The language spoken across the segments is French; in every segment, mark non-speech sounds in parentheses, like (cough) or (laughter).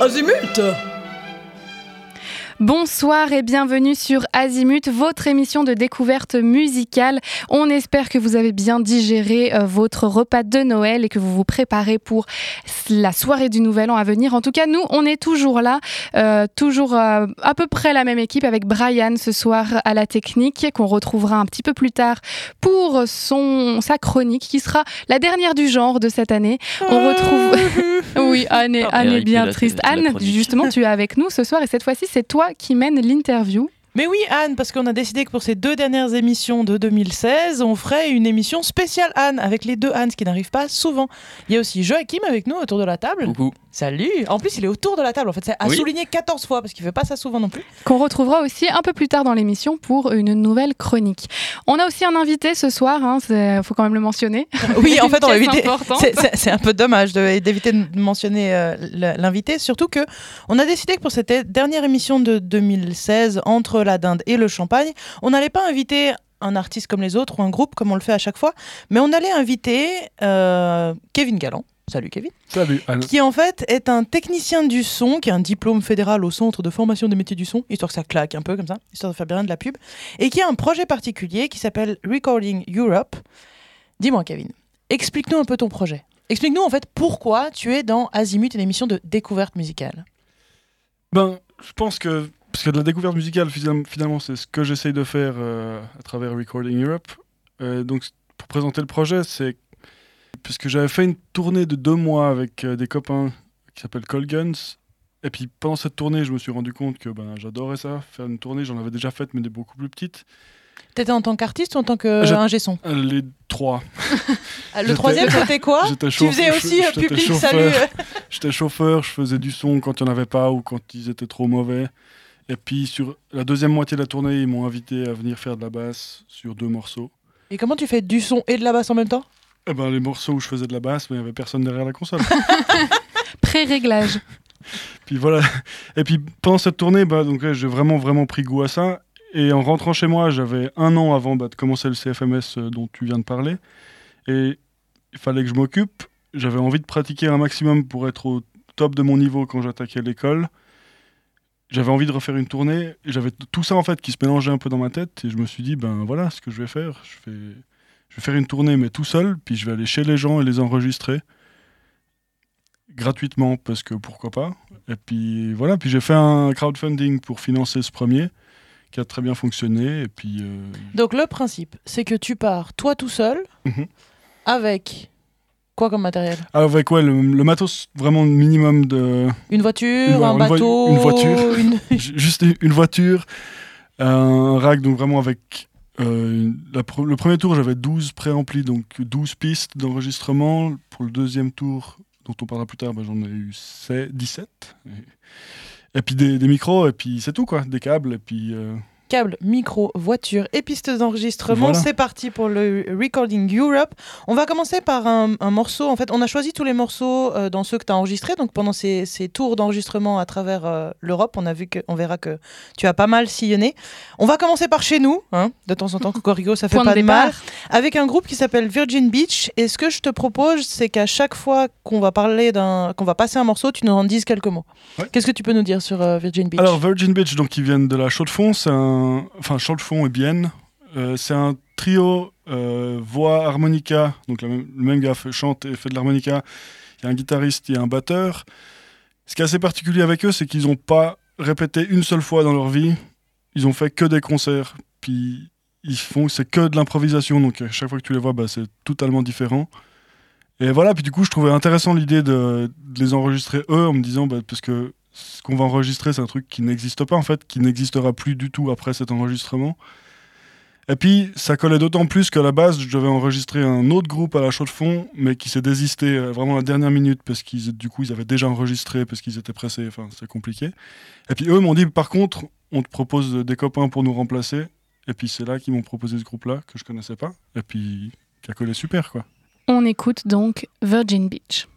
Azimut Bonsoir et bienvenue sur Azimut, votre émission de découverte musicale. On espère que vous avez bien digéré euh, votre repas de Noël et que vous vous préparez pour la soirée du Nouvel An à venir. En tout cas, nous, on est toujours là, euh, toujours euh, à peu près la même équipe avec Brian ce soir à la technique, qu'on retrouvera un petit peu plus tard pour son, sa chronique qui sera la dernière du genre de cette année. On retrouve... (laughs) (laughs) oui, Anne est, Anne est bien triste. Anne, justement, tu es avec nous ce soir et cette fois-ci, c'est toi qui mène l'interview. Mais oui, Anne, parce qu'on a décidé que pour ces deux dernières émissions de 2016, on ferait une émission spéciale Anne, avec les deux Anne, ce qui n'arrive pas souvent. Il y a aussi Joachim avec nous autour de la table. Coucou. Salut En plus, il est autour de la table, en fait, c'est à Oui. souligner 14 fois, parce qu'il fait pas ça souvent non plus. qu'on retrouvera aussi un peu plus tard dans l'émission pour une nouvelle chronique. On a aussi un invité ce soir, il faut quand même le mentionner. (laughs) Oui, en (laughs) fait, on importante. C'est- un peu dommage d'éviter de mentionner euh, l'invité, surtout que on a décidé que pour cette dernière émission de 2016, entre la dinde et le champagne, on n'allait pas inviter un artiste comme les autres ou un groupe comme on le fait à chaque fois, mais on allait inviter euh, Kevin Galland. Salut Kevin. Salut Anne. Qui en fait est un technicien du son, qui a un diplôme fédéral au Centre de formation des métiers du son, histoire que ça claque un peu comme ça, histoire de faire bien de la pub, et qui a un projet particulier qui s'appelle Recording Europe. Dis-moi Kevin, explique-nous un peu ton projet. Explique-nous en fait pourquoi tu es dans Azimut, une émission de découverte musicale. Ben, je pense que parce que de la découverte musicale finalement, c'est ce que j'essaye de faire euh, à travers Recording Europe. Euh, donc pour présenter le projet, c'est puisque j'avais fait une tournée de deux mois avec euh, des copains qui s'appellent Call Guns. Et puis pendant cette tournée, je me suis rendu compte que ben, j'adorais ça, faire une tournée. J'en avais déjà faite, mais des beaucoup plus petites. T'étais en tant qu'artiste ou en tant que Je- ingé son? Les trois. (laughs) (laughs) Ah, Le troisième, c'était quoi? (laughs) J'étais Tu chauffeur- faisais aussi public, chauffeur. salut J'étais chauffeur, je faisais du son quand il n'y en avait pas ou quand ils étaient trop mauvais. Et puis sur la deuxième moitié de la tournée, ils m'ont invité à venir faire de la basse sur deux morceaux. Et comment tu fais du son et de la basse en même temps? Et ben, les morceaux où je faisais de la basse, il n'y avait personne derrière la console. (laughs) Pré-réglage. (laughs) puis voilà. Et puis pendant cette tournée, bah, donc, ouais, j'ai vraiment, vraiment pris goût à ça. Et en rentrant chez moi, j'avais un an avant bah, de commencer le CFMS euh, dont tu viens de parler. Et il fallait que je m'occupe. J'avais envie de pratiquer un maximum pour être au top de mon niveau quand j'attaquais l'école. J'avais envie de refaire une tournée. J'avais tout ça en fait qui se mélangeait un peu dans ma tête. Et je me suis dit, ben voilà ce que je vais faire. Je vais, je vais faire une tournée, mais tout seul. Puis je vais aller chez les gens et les enregistrer gratuitement parce que pourquoi pas. Et puis voilà, puis j'ai fait un crowdfunding pour financer ce premier qui a très bien fonctionné. Et puis euh, Donc le principe, c'est que tu pars toi tout seul Mhm. avec quoi comme matériel avec ouais, le, le matos vraiment minimum de Une voiture, un une vo- bateau, une voiture. (laughs) une- (laughs) juste une voiture, un rack donc vraiment avec euh, la pre- le premier tour j'avais 12 préamplis donc 12 pistes d'enregistrement. Pour le deuxième tour dont on parlera plus tard, bah, j'en ai eu 16 17. Et, et puis des, des micros et puis c'est tout quoi, des câbles et puis euh, câble, micro, voiture et pistes d'enregistrement. Voilà. C'est parti pour le Recording Europe. On va commencer par un, un morceau. En fait, on a choisi tous les morceaux euh, dans ceux que tu as enregistrés. Donc pendant ces, ces tours d'enregistrement à travers euh, l'Europe, on a vu que, on verra que tu as pas mal sillonné. On va commencer par chez nous, hein, de temps en temps. (laughs) Cocorico, ça fait Point pas de de mal. avec un groupe qui s'appelle Virgin Beach. Et ce que je te propose, c'est qu'à chaque fois qu'on va parler d'un, qu'on va passer un morceau, tu nous en dises quelques mots. Ouais. Qu'est-ce que tu peux nous dire sur euh, Virgin Beach? Alors Virgin Beach, donc ils viennent de la Chaux-de-Fonds, c'est un, enfin Chaux-de-Fonds et Bienne, Euh, c'est un trio euh, voix harmonica, donc le même gars fait- chante et fait de l'harmonica. Il y a un guitariste, il y a un batteur. Ce qui est assez particulier avec eux, c'est qu'ils n'ont pas répété une seule fois dans leur vie. Ils ont fait que des concerts, puis ils font, c'est que de l'improvisation, donc à chaque fois que tu les vois, bah, c'est totalement différent. Et voilà, puis du coup, je trouvais intéressant l'idée de, de les enregistrer eux en me disant, bah, parce que ce qu'on va enregistrer, c'est un truc qui n'existe pas en fait, qui n'existera plus du tout après cet enregistrement. Et puis, ça collait d'autant plus qu'à la base, je devais enregistrer un autre groupe à la chaux de fond, mais qui s'est désisté euh, vraiment à la dernière minute parce qu'ils, du coup, ils avaient déjà enregistré parce qu'ils étaient pressés. Enfin, c'est compliqué. Et puis eux m'ont dit, par contre, on te propose des copains pour nous remplacer. Et puis c'est là qu'ils m'ont proposé ce groupe-là que je connaissais pas. Et puis qui a collé super quoi. On écoute donc Virgin Beach.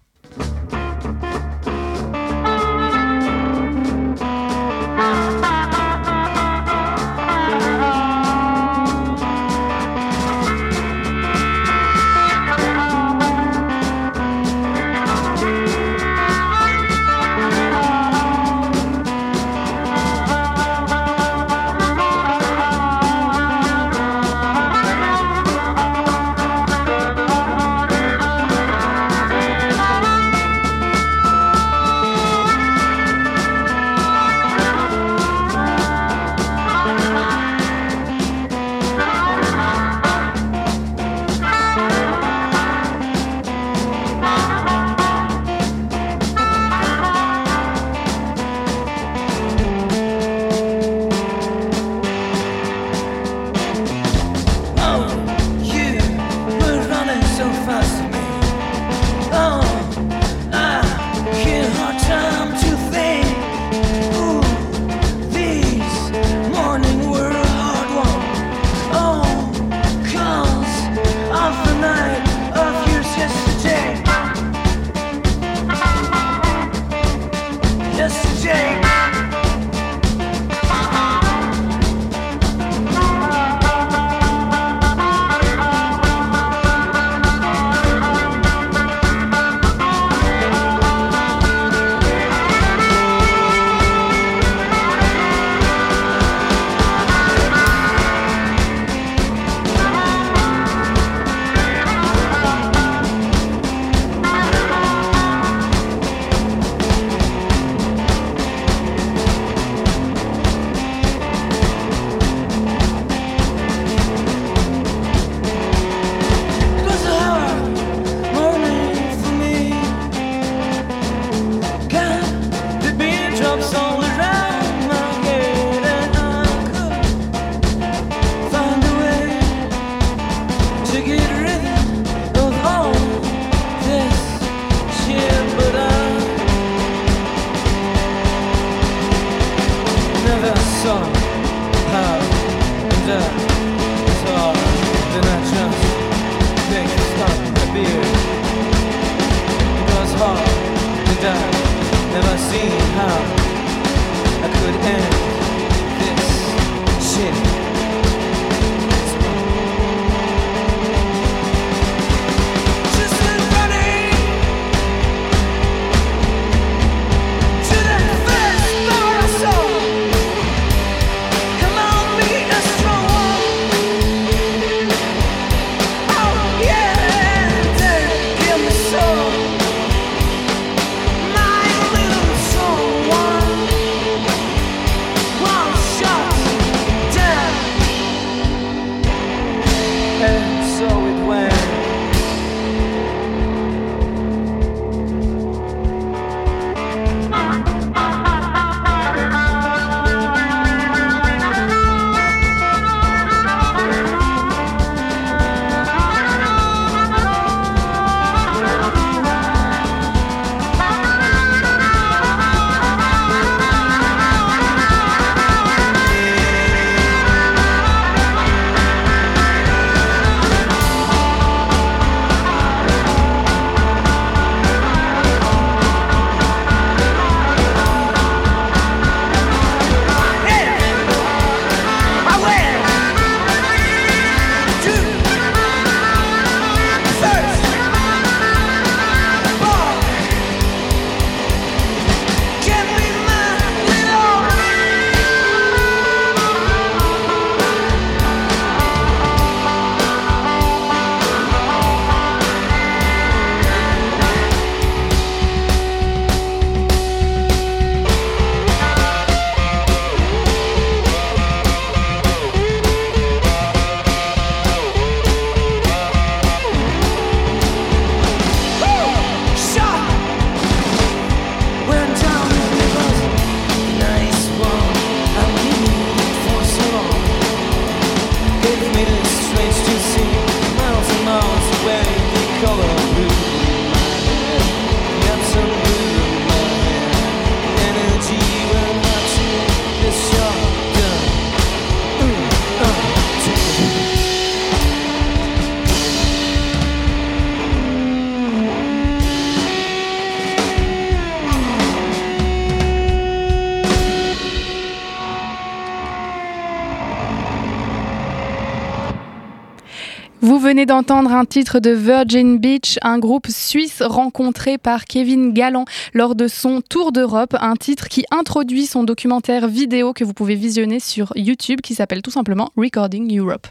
D'entendre un titre de Virgin Beach, un groupe suisse rencontré par Kevin Galland lors de son tour d'Europe, un titre qui introduit son documentaire vidéo que vous pouvez visionner sur YouTube qui s'appelle tout simplement Recording Europe.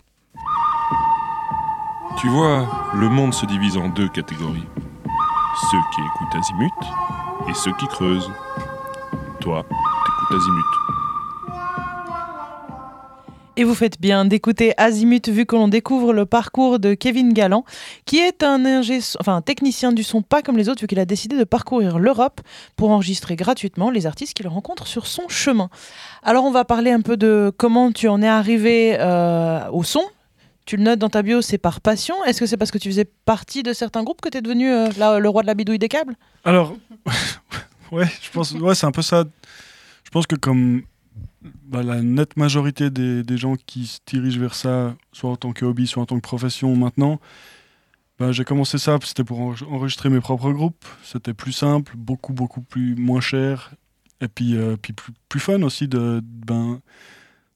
Tu vois, le monde se divise en deux catégories. Ceux qui écoutent Azimut et ceux qui creusent. Toi, t'écoutes Azimut. Et vous faites bien d'écouter Azimut vu que l'on découvre le parcours de Kevin Galland, qui est un, ingé- enfin, un technicien du son pas comme les autres vu qu'il a décidé de parcourir l'Europe pour enregistrer gratuitement les artistes qu'il rencontre sur son chemin. Alors on va parler un peu de comment tu en es arrivé euh, au son. Tu le notes dans ta bio, c'est par passion. Est-ce que c'est parce que tu faisais partie de certains groupes que tu es devenu euh, le roi de la bidouille des câbles? Alors, (laughs) ouais, je pense, ouais, c'est un peu ça. Je pense que comme bah, la nette majorité des, des gens qui se dirigent vers ça, soit en tant que hobby, soit en tant que profession maintenant, bah, j'ai commencé ça, c'était pour en- enregistrer mes propres groupes. C'était plus simple, beaucoup, beaucoup plus moins cher, et puis, euh, puis plus, plus fun aussi de, ben,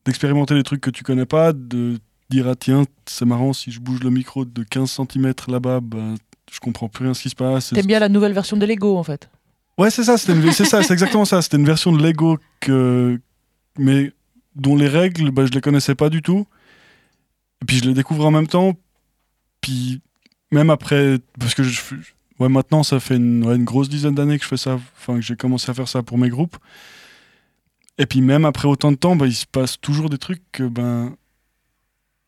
d'expérimenter des trucs que tu connais pas, de dire ah tiens, c'est marrant, si je bouge le micro de 15 cm là-bas, ben, je comprends plus rien ce qui se passe. T'aimes bien la nouvelle version de Lego en fait Ouais, ça, c'est ça, c'est exactement ça. C'était une version de Lego que, mais dont les règles, bah, je les connaissais pas du tout. Et puis je les découvre en même temps. Puis même après, parce que je, ouais, maintenant ça fait une, ouais, une grosse dizaine d'années que je fais ça, enfin que j'ai commencé à faire ça pour mes groupes. Et puis même après autant de temps, bah, il se passe toujours des trucs que ben,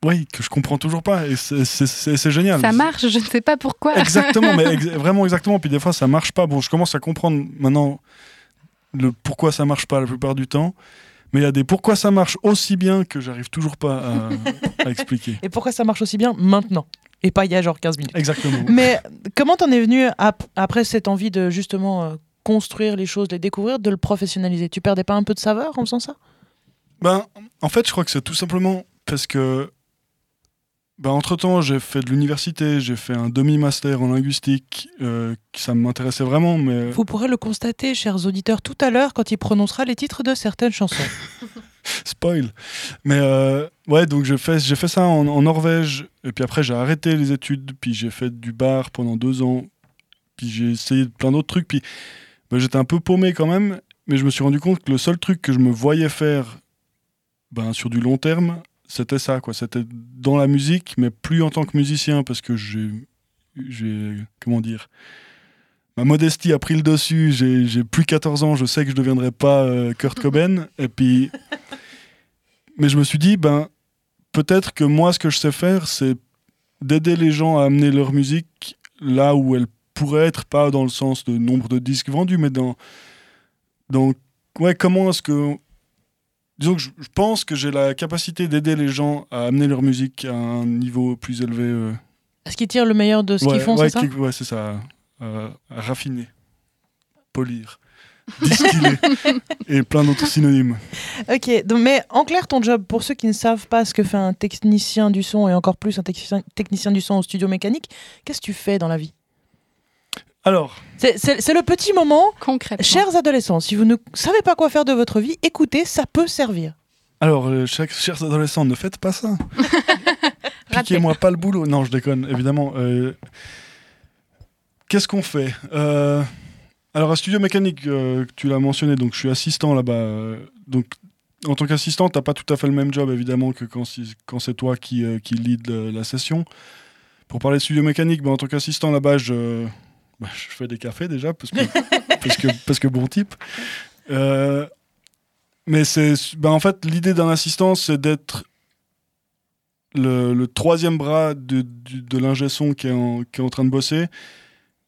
ouais, que je comprends toujours pas. Et c'est- génial. Ça marche, je ne sais pas pourquoi. Exactement, mais (laughs) ex- vraiment exactement. Puis des fois, ça marche pas. Bon, je commence à comprendre maintenant le pourquoi ça marche pas la plupart du temps. Mais il y a des pourquoi ça marche aussi bien que j'arrive toujours pas à, (laughs) à expliquer. Et pourquoi ça marche aussi bien maintenant et pas il y a genre 15 minutes Exactement. Mais comment t'en es venu ap- après cette envie de justement euh, construire les choses, les découvrir, de le professionnaliser? Tu perdais pas un peu de saveur en faisant ça? Ben, en fait, je crois que c'est tout simplement parce que Bah, entre-temps, j'ai fait de l'université, j'ai fait un demi-master en linguistique, euh, ça m'intéressait vraiment, mais Vous pourrez le constater, chers auditeurs, tout à l'heure quand il prononcera les titres de certaines chansons. (laughs) spoil. Mais euh, ouais, donc j'ai fait, j'ai fait ça en, en Norvège, et puis après j'ai arrêté les études, puis j'ai fait du bar pendant deux ans, puis j'ai essayé plein d'autres trucs, puis bah, j'étais un peu paumé quand même, mais je me suis rendu compte que le seul truc que je me voyais faire ben, sur du long terme, c'était ça, quoi. C'était dans la musique, mais plus en tant que musicien, parce que j'ai, j'ai comment dire, ma modestie a pris le dessus. J'ai, j'ai plus 14 ans, je sais que je deviendrai pas euh, Kurt (laughs) Cobain, et puis, mais je me suis dit, ben, peut-être que moi, ce que je sais faire, c'est d'aider les gens à amener leur musique là où elle pourrait être, pas dans le sens de nombre de disques vendus, mais dans, dans ouais, comment est-ce que Disons que je, je pense que j'ai la capacité d'aider les gens à amener leur musique à un niveau plus élevé. euh. Est-ce qu'ils tirent le meilleur de ce ouais, qu'ils font, ouais, c'est ça qui- Ouais, c'est ça. euh, à raffiner, polir, (laughs) distiller (laughs) et plein d'autres synonymes. Ok, donc, mais en clair, ton job, pour ceux qui ne savent pas ce que fait un technicien du son et encore plus un technicien du son au studio mécanique, qu'est-ce que tu fais dans la vie? Alors, C'est le petit moment. Concrètement. Chers adolescents, si vous ne savez pas quoi faire de votre vie, écoutez, ça peut servir. alors euh, chers, chers adolescents, ne faites pas ça. (laughs) Piquez-moi pas le boulot. Non, je déconne, évidemment. euh, Qu'est-ce qu'on fait Euh, Alors, à Studio Mécanique, euh, tu l'as mentionné, donc je suis assistant là-bas. euh, donc, en tant qu'assistant, t'as pas tout à fait le même job, évidemment, que quand, si- quand c'est toi qui, euh, qui lead la session. Pour parler de Studio Mécanique, ben, en tant qu'assistant là-bas, je, ben, je fais des cafés déjà, parce que, (laughs) parce que, parce que bon type. Euh, mais c'est, ben, en fait, l'idée d'un assistant, c'est d'être le, le troisième bras de, du- de l'ingé son qui est, en, qui est en train de bosser,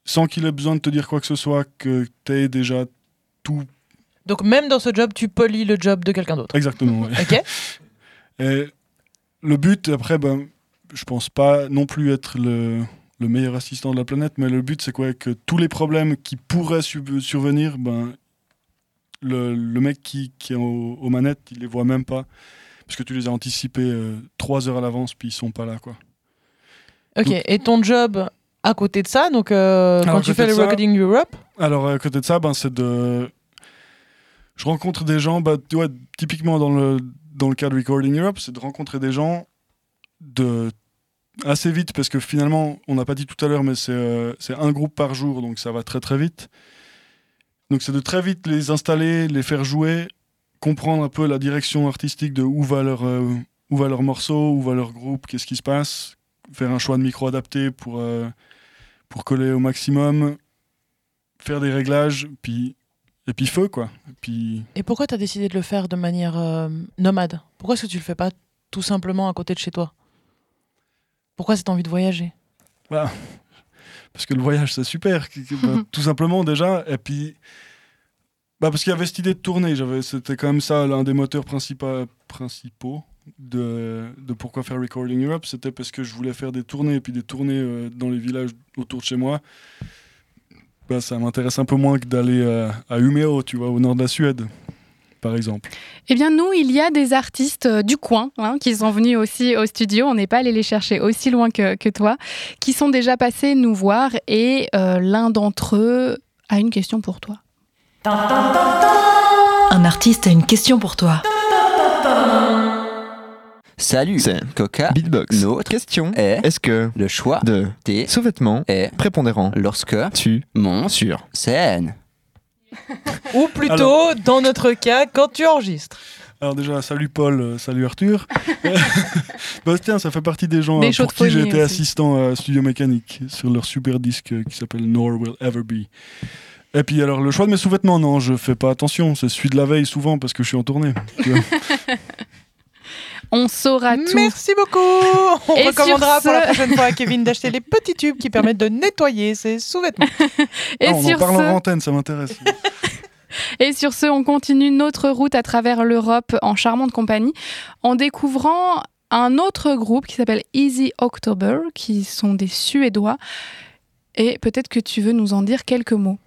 sans qu'il ait besoin de te dire quoi que ce soit, que tu aies déjà tout Donc même dans ce job, tu polis le job de quelqu'un d'autre. exactement. ouais. Ok (laughs) Et le but, après, ben, je pense pas non plus être le, le meilleur assistant de la planète, mais le but, c'est quoi? Que tous les problèmes qui pourraient survenir, ben, le, le mec qui, qui est au- aux manettes, il les voit même pas, parce que tu les as anticipés euh, trois heures à l'avance, puis ils sont pas là, quoi. Ok, Donc- et ton job à côté de ça, donc euh, quand tu fais le Recording Europe, Alors, à côté de ça, ben, c'est de. Je rencontre des gens, bah, tu vois, typiquement dans le, dans le cas de Recording Europe, c'est de rencontrer des gens de assez vite, parce que finalement, on n'a pas dit tout à l'heure, mais c'est euh, un groupe par jour, donc ça va très très vite. Donc, c'est de très vite les installer, les faire jouer, comprendre un peu la direction artistique de où va leur, euh, où va leur morceau, où va leur groupe, qu'est-ce qui se passe, faire un choix de micro adapté pour, euh, pour coller au maximum, faire des réglages, puis et puis feu quoi. Et puis et pourquoi tu as décidé de le faire de manière euh, nomade? Pourquoi est-ce que tu le fais pas tout simplement à côté de chez toi? Pourquoi cette envie de voyager? Parce que le voyage c'est super, bah, (laughs) tout simplement déjà. Et puis bah parce qu'il y avait cette idée de tourner. C'était quand même ça l'un des moteurs principaux principaux de, de pourquoi faire Recording Europe, c'était parce que je voulais faire des tournées et puis des tournées euh, dans les villages autour de chez moi. Bah, ça m'intéresse un peu moins que d'aller euh, à Umeå, tu vois, au nord de la Suède, par exemple. Eh bien, nous, il y a des artistes euh, du coin hein, qui sont venus aussi au studio. On n'est pas allé les chercher aussi loin que, que toi, qui sont déjà passés nous voir. Et euh, l'un d'entre eux a une question pour toi. Un artiste a une question pour toi. Salut, C'est Coca. Beatbox. Notre Question. est Est-ce que le choix de des sous-vêtements est prépondérant lorsque tu mon sur scène? (laughs) Ou plutôt, dans notre cas, quand tu enregistres. Alors déjà, salut Paul, euh, salut Arthur. (laughs) (laughs) tiens, ça fait partie des gens Des euh, pour qui j'ai été assistant à Studio Mécanique sur leur super disque qui s'appelle Nor Will Ever Be. Et puis alors, le choix de mes sous-vêtements, non, je fais pas attention. C'est celui de la veille souvent parce que je suis en tournée. On saura tout. Merci beaucoup On Et recommandera pour la prochaine fois à Kevin d'acheter les petits tubes qui permettent de nettoyer ses sous-vêtements. (laughs) Et, Ah, on en parle en antenne, ça m'intéresse. (laughs) et sur ce, on continue notre route à travers l'Europe en charmante compagnie en découvrant un autre groupe qui s'appelle Easy October, qui sont des Suédois. Et peut-être que tu veux nous en dire quelques mots.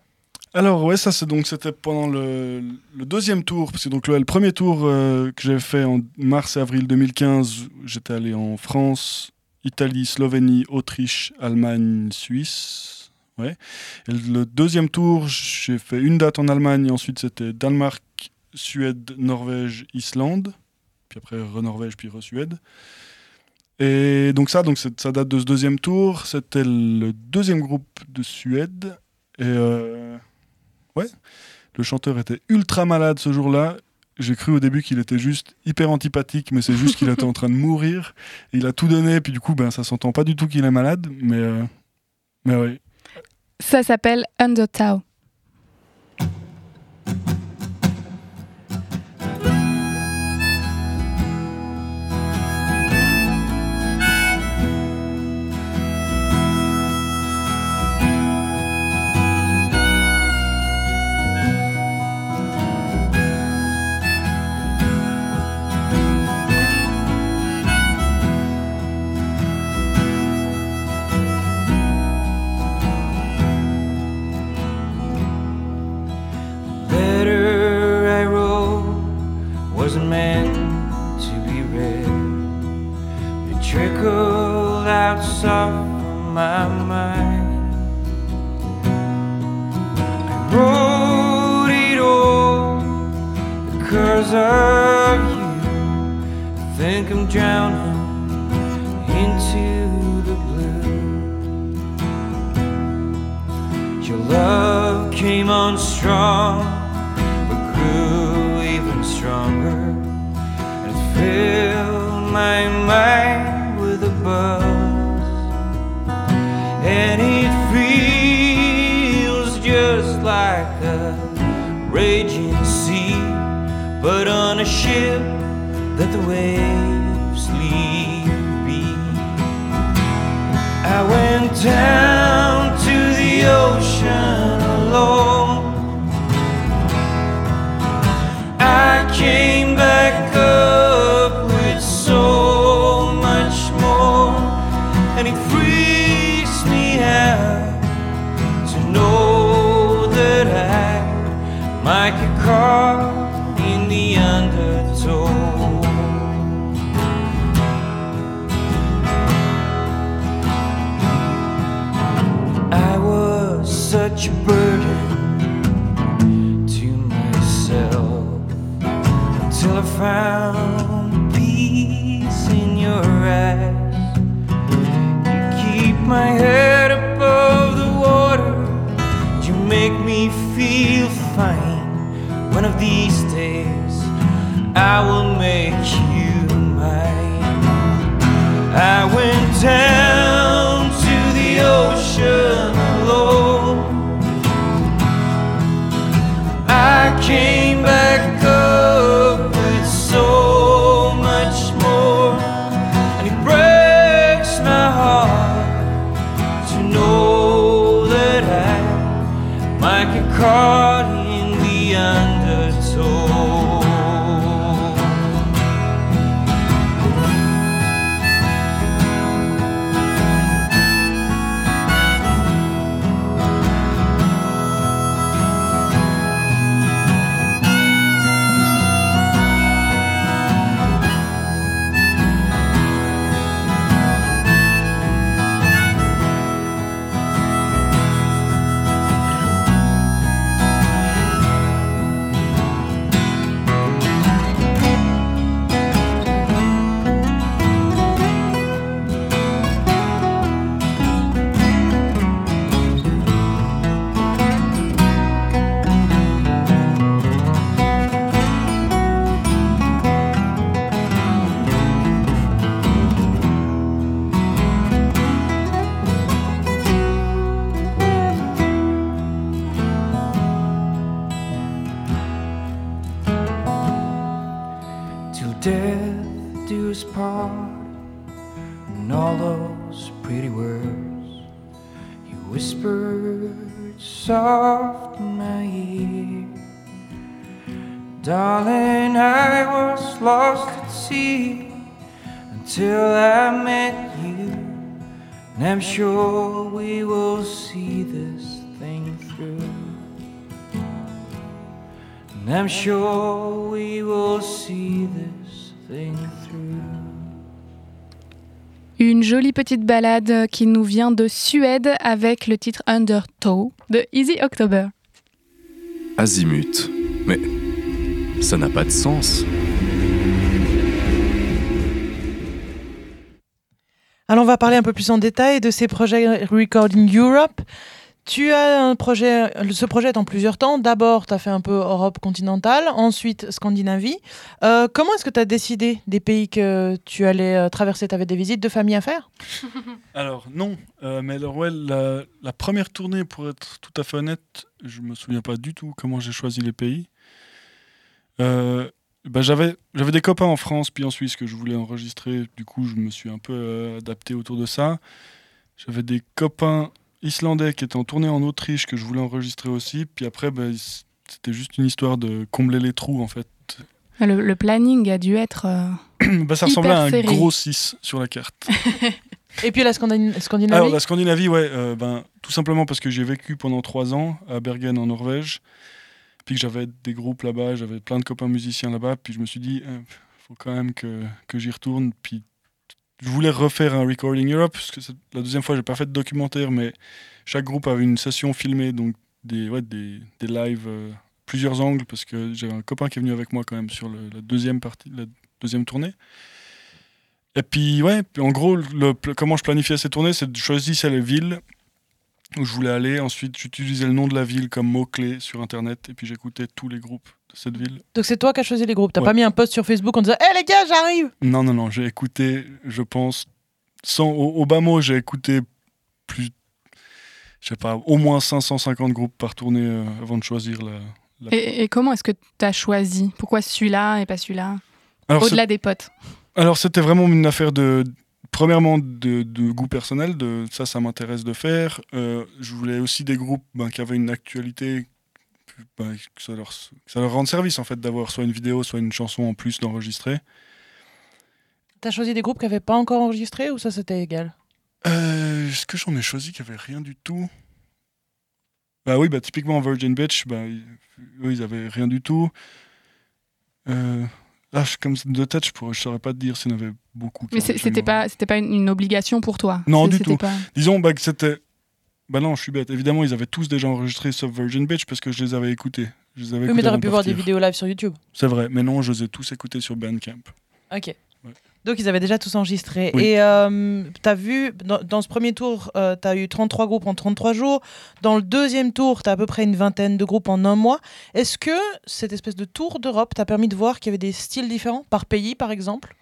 Alors ouais, ça c'est donc c'était pendant le, deuxième tour, parce que donc le, premier tour euh, que j'ai fait en mars et avril 2015, j'étais allé en France, Italie, Slovénie, Autriche, Allemagne, Suisse. Ouais. Et le deuxième tour, j'ai fait une date en Allemagne, ensuite c'était Danemark, Suède, Norvège, Islande, puis après re-Norvège, puis re-Suède. Et donc ça, donc ça date de ce deuxième tour. C'était le deuxième groupe de Suède. Et euh, ouais, le chanteur était ultra malade ce jour-là. J'ai cru au début qu'il était juste hyper antipathique, mais c'est juste qu'il était en train de mourir. Il a tout donné, puis du coup, ben, ça s'entend pas du tout qu'il est malade. Mais, euh, mais ouais. Ça s'appelle Undertow. Of you. I think I'm drowning into the blue. Your love came on strong, but grew even stronger. And it filled the waves leave be. I went down I'm sure we will see this thing through. Une jolie petite balade qui nous vient de Suède avec le titre Undertow de Easy October. Azimut. Mais ça n'a pas de sens. Alors on va parler un peu plus en détail de ces projets Recording Europe. Tu as un projet, ce projet en plusieurs temps. D'abord, tu as fait un peu Europe continentale, ensuite Scandinavie. Euh, comment est-ce que tu as décidé des pays que tu allais euh, traverser? Tu avais des visites de famille à faire? (laughs) Alors, non. Euh, mais la, la première tournée, pour être tout à fait honnête, je me souviens pas du tout comment j'ai choisi les pays. Euh, bah, j'avais, j'avais des copains en France puis en Suisse que je voulais enregistrer. Du coup, je me suis un peu adapté autour de ça. J'avais des copains islandais qui étaient en tournée en Autriche que je voulais enregistrer aussi. Puis après, bah, c'était juste une histoire de combler les trous, en fait. Le, le planning a dû être. euh, (clears throat) bah, ça ressemblait à un serré. gros 6 sur la carte. (laughs) Et puis la Scandin- Scandinavie Alors, la Scandinavie, ouais, euh, ben, tout simplement parce que j'ai vécu pendant trois ans à Bergen en Norvège, puis que j'avais des groupes là-bas, j'avais plein de copains musiciens là-bas, puis je me suis dit, il faut quand même que, que j'y retourne. Puis je voulais refaire un Recording Europe, parce que la deuxième fois, j'ai pas fait de documentaire, mais chaque groupe avait une session filmée, donc des, ouais, des, des lives, euh, plusieurs angles, parce que j'avais un copain qui est venu avec moi quand même sur la deuxième partie, la deuxième tournée. Et puis, ouais, en gros, le, comment je planifiais ces tournées, c'est je choisissais les villes où je voulais aller. Ensuite, j'utilisais le nom de la ville comme mot-clé sur Internet. Et puis, j'écoutais tous les groupes de cette ville. Donc c'est toi qui as choisi les groupes. T'as Ouais. pas mis un post sur Facebook en disant Hé les gars, j'arrive Non, non, non, j'ai écouté, je pense, sans, au, au bas mot, j'ai écouté plus, je sais pas, au moins 550 groupes par tournée euh, avant de choisir la. la- Et, et comment est-ce que tu as choisi? Pourquoi celui-là et pas celui-là? Au-delà des potes. Alors c'était vraiment une affaire de, premièrement de, de goût personnel, de ça, ça m'intéresse de faire. Euh, je voulais aussi des groupes ben, qui avaient une actualité, ben, que, ça leur, que ça leur rende service en fait d'avoir soit une vidéo, soit une chanson en plus d'enregistrer. T'as choisi des groupes qui avaient pas encore enregistré ou ça c'était égal? Euh, Est-ce que j'en ai choisi qui avait rien du tout? Bah oui, bah typiquement Virgin Beach, bah, ils, eux, ils avaient rien du tout. Euh, là, je- comme de tête, je pourrais, je saurais pas te dire s'il y en avait beaucoup. Mais c'était pas, c'était pas une, une obligation pour toi? Non, du tout. pas- Disons bah, que c'était. Bah non, je suis bête. Évidemment, ils avaient tous déjà enregistré sauf Virgin Beach parce que je les avais écoutés. Je les avais Oui, mais t'aurais pu voir des vidéos live sur YouTube. C'est vrai, mais non, je les ai tous écoutés sur Bandcamp. Ok. Donc ils avaient déjà tous enregistré. Oui. Et euh, t'as vu, dans, dans ce premier tour, euh, t'as eu 33 groupes en 33 jours. Dans le deuxième tour, t'as à peu près une vingtaine de groupes en un mois. Est-ce que cette espèce de tour d'Europe t'a permis de voir qu'il y avait des styles différents par pays, par exemple?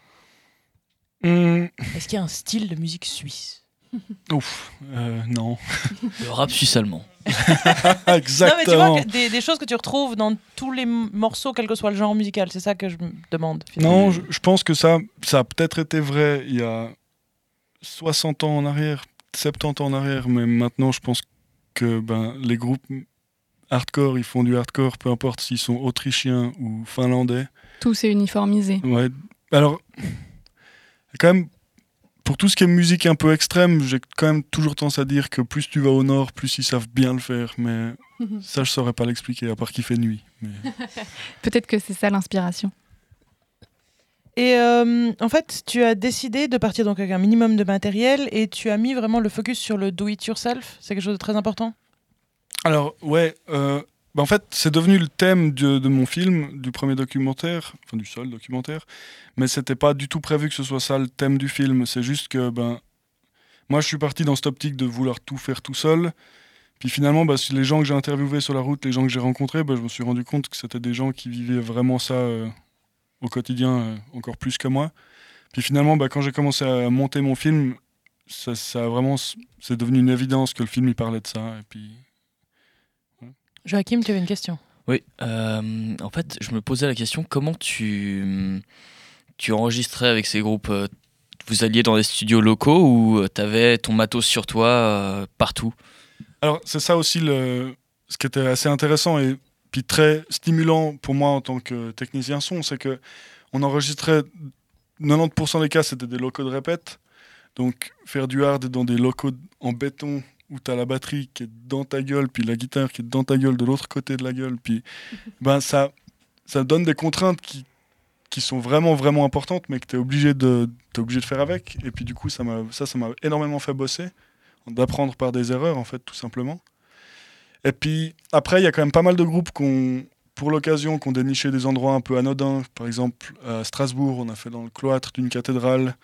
Hum, Est-ce qu'il y a un style de musique suisse? (laughs) ouf, euh, non. Le rap suisse-allemand. (laughs) Non, Exactement. mais tu vois, que des, des choses que tu retrouves dans tous les morceaux, quel que soit le genre musical. C'est ça que je me demande. finalement. Non, je, je pense que ça, ça a peut-être été vrai il y a 60 ans en arrière, 70 ans en arrière, mais maintenant, je pense que ben, les groupes hardcore, ils font du hardcore, peu importe s'ils sont autrichiens ou finlandais. Tout s'est uniformisé. Ouais. Alors, quand même, pour tout ce qui est musique un peu extrême, j'ai quand même toujours tendance à dire que plus tu vas au nord, plus ils savent bien le faire. Mais ça, je saurais pas l'expliquer, à part qu'il fait nuit. Mais... (laughs) Peut-être que c'est ça l'inspiration. Et euh, en fait, tu as décidé de partir donc avec un minimum de matériel et tu as mis vraiment le focus sur le do it yourself. C'est quelque chose de très important? Alors, ouais, euh, bah, en fait, c'est devenu le thème de, mon film, du premier documentaire, enfin du seul documentaire, mais c'était pas du tout prévu que ce soit ça le thème du film. C'est juste que, ben, moi, je suis parti dans cette optique de vouloir tout faire tout seul. Puis finalement, bah, les gens que j'ai interviewés sur la route, les gens que j'ai rencontrés, bah, je me suis rendu compte que c'était des gens qui vivaient vraiment ça euh, au quotidien, euh, encore plus que moi. Puis finalement, bah, quand j'ai commencé à monter mon film, ça, ça c'est devenu une évidence que le film il parlait de ça. Et puis Joachim, tu avais une question. Oui, euh, en fait, je me posais la question comment tu, tu enregistrais avec ces groupes euh, Vous alliez dans des studios locaux ou tu avais ton matos sur toi euh, partout? Alors, c'est ça aussi le, ce qui était assez intéressant et puis très stimulant pour moi en tant que technicien son, c'est que on enregistrait 90% des cas, c'était des locaux de répète. Donc, faire du hard dans des locaux en béton où tu as la batterie qui est dans ta gueule, puis la guitare qui est dans ta gueule de l'autre côté de la gueule, puis (laughs) ben ça, ça donne des contraintes qui, qui sont vraiment vraiment importantes, mais que tu es obligé de t'es obligé de faire avec. Et puis du coup, ça m'a ça ça m'a énormément fait bosser, d'apprendre par des erreurs en fait, tout simplement. Et puis après, il y a quand même pas mal de groupes qu'on pour l'occasion, qui ont déniché des endroits un peu anodins. Par exemple, à Strasbourg, on a fait dans le cloître d'une cathédrale.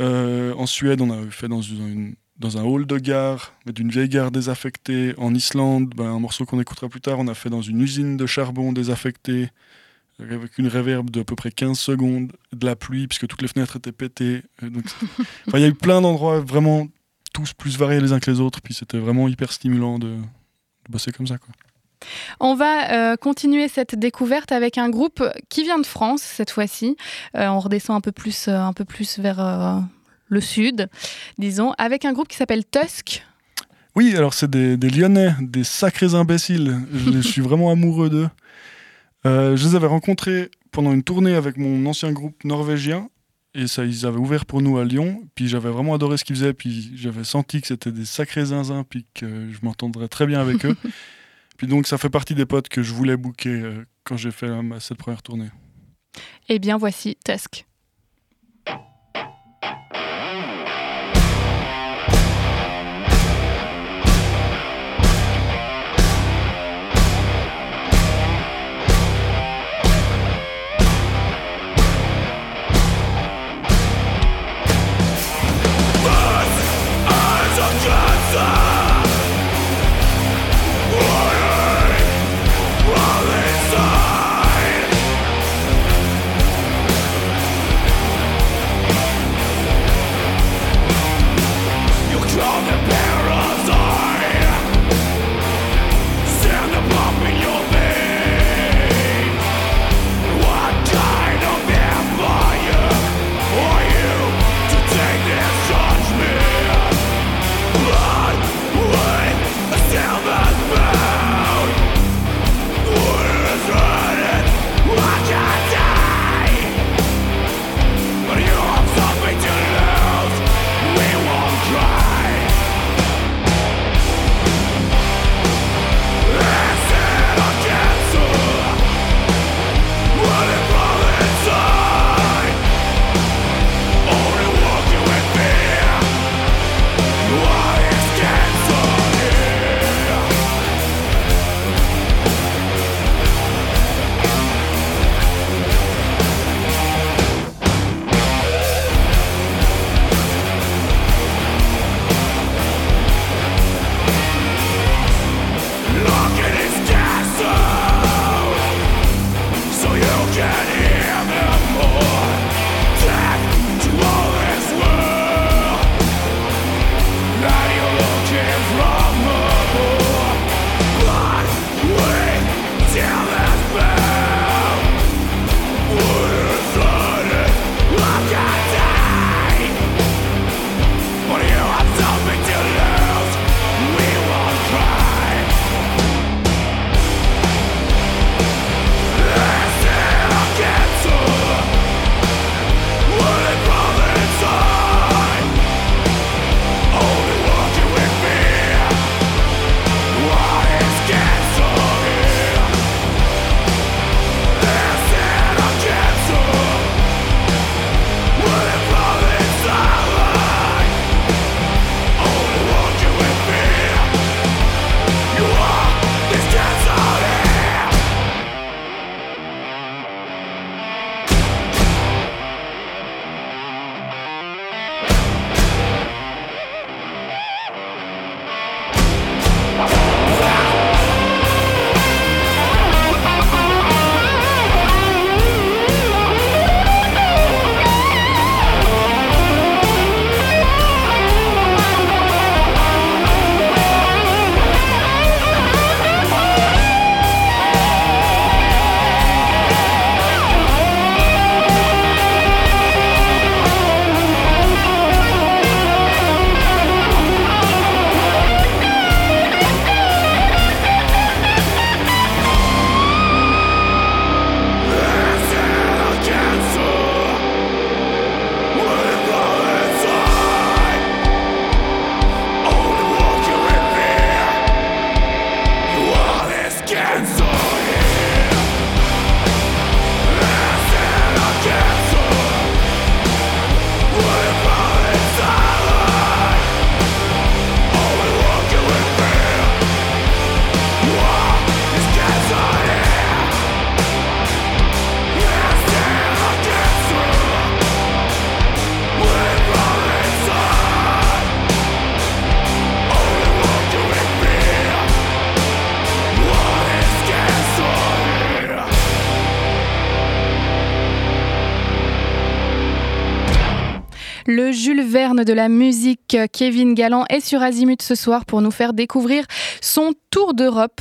Euh, en Suède, on a fait dans, une, dans un hall de gare, mais d'une vieille gare désaffectée. En Islande, ben, un morceau qu'on écoutera plus tard, on a fait dans une usine de charbon désaffectée, avec une réverbe d'à peu près 15 secondes, de la pluie, puisque toutes les fenêtres étaient pétées. Euh, donc, (laughs) il y a eu plein d'endroits vraiment tous plus variés les uns que les autres, puis c'était vraiment hyper stimulant de, de bosser comme ça. Quoi. On va euh, continuer cette découverte avec un groupe qui vient de France cette fois-ci. Euh, on redescend un peu plus, euh, un peu plus vers le sud, disons, avec un groupe qui s'appelle Tusk. Oui, alors c'est des, des Lyonnais, des sacrés imbéciles. Je, je (laughs) suis vraiment amoureux d'eux. Euh, je les avais rencontrés pendant une tournée avec mon ancien groupe norvégien. Et ça, ils avaient ouvert pour nous à Lyon. Puis j'avais vraiment adoré ce qu'ils faisaient. Puis j'avais senti que c'était des sacrés zinzins. Puis que je m'entendrais très bien avec eux. (laughs) Puis donc ça fait partie des potes que je voulais booker euh, quand j'ai fait euh, cette première tournée. Eh bien, voici Tusk. Thank you. De la musique, Kevin Galland, est sur Azimut ce soir pour nous faire découvrir son tour d'Europe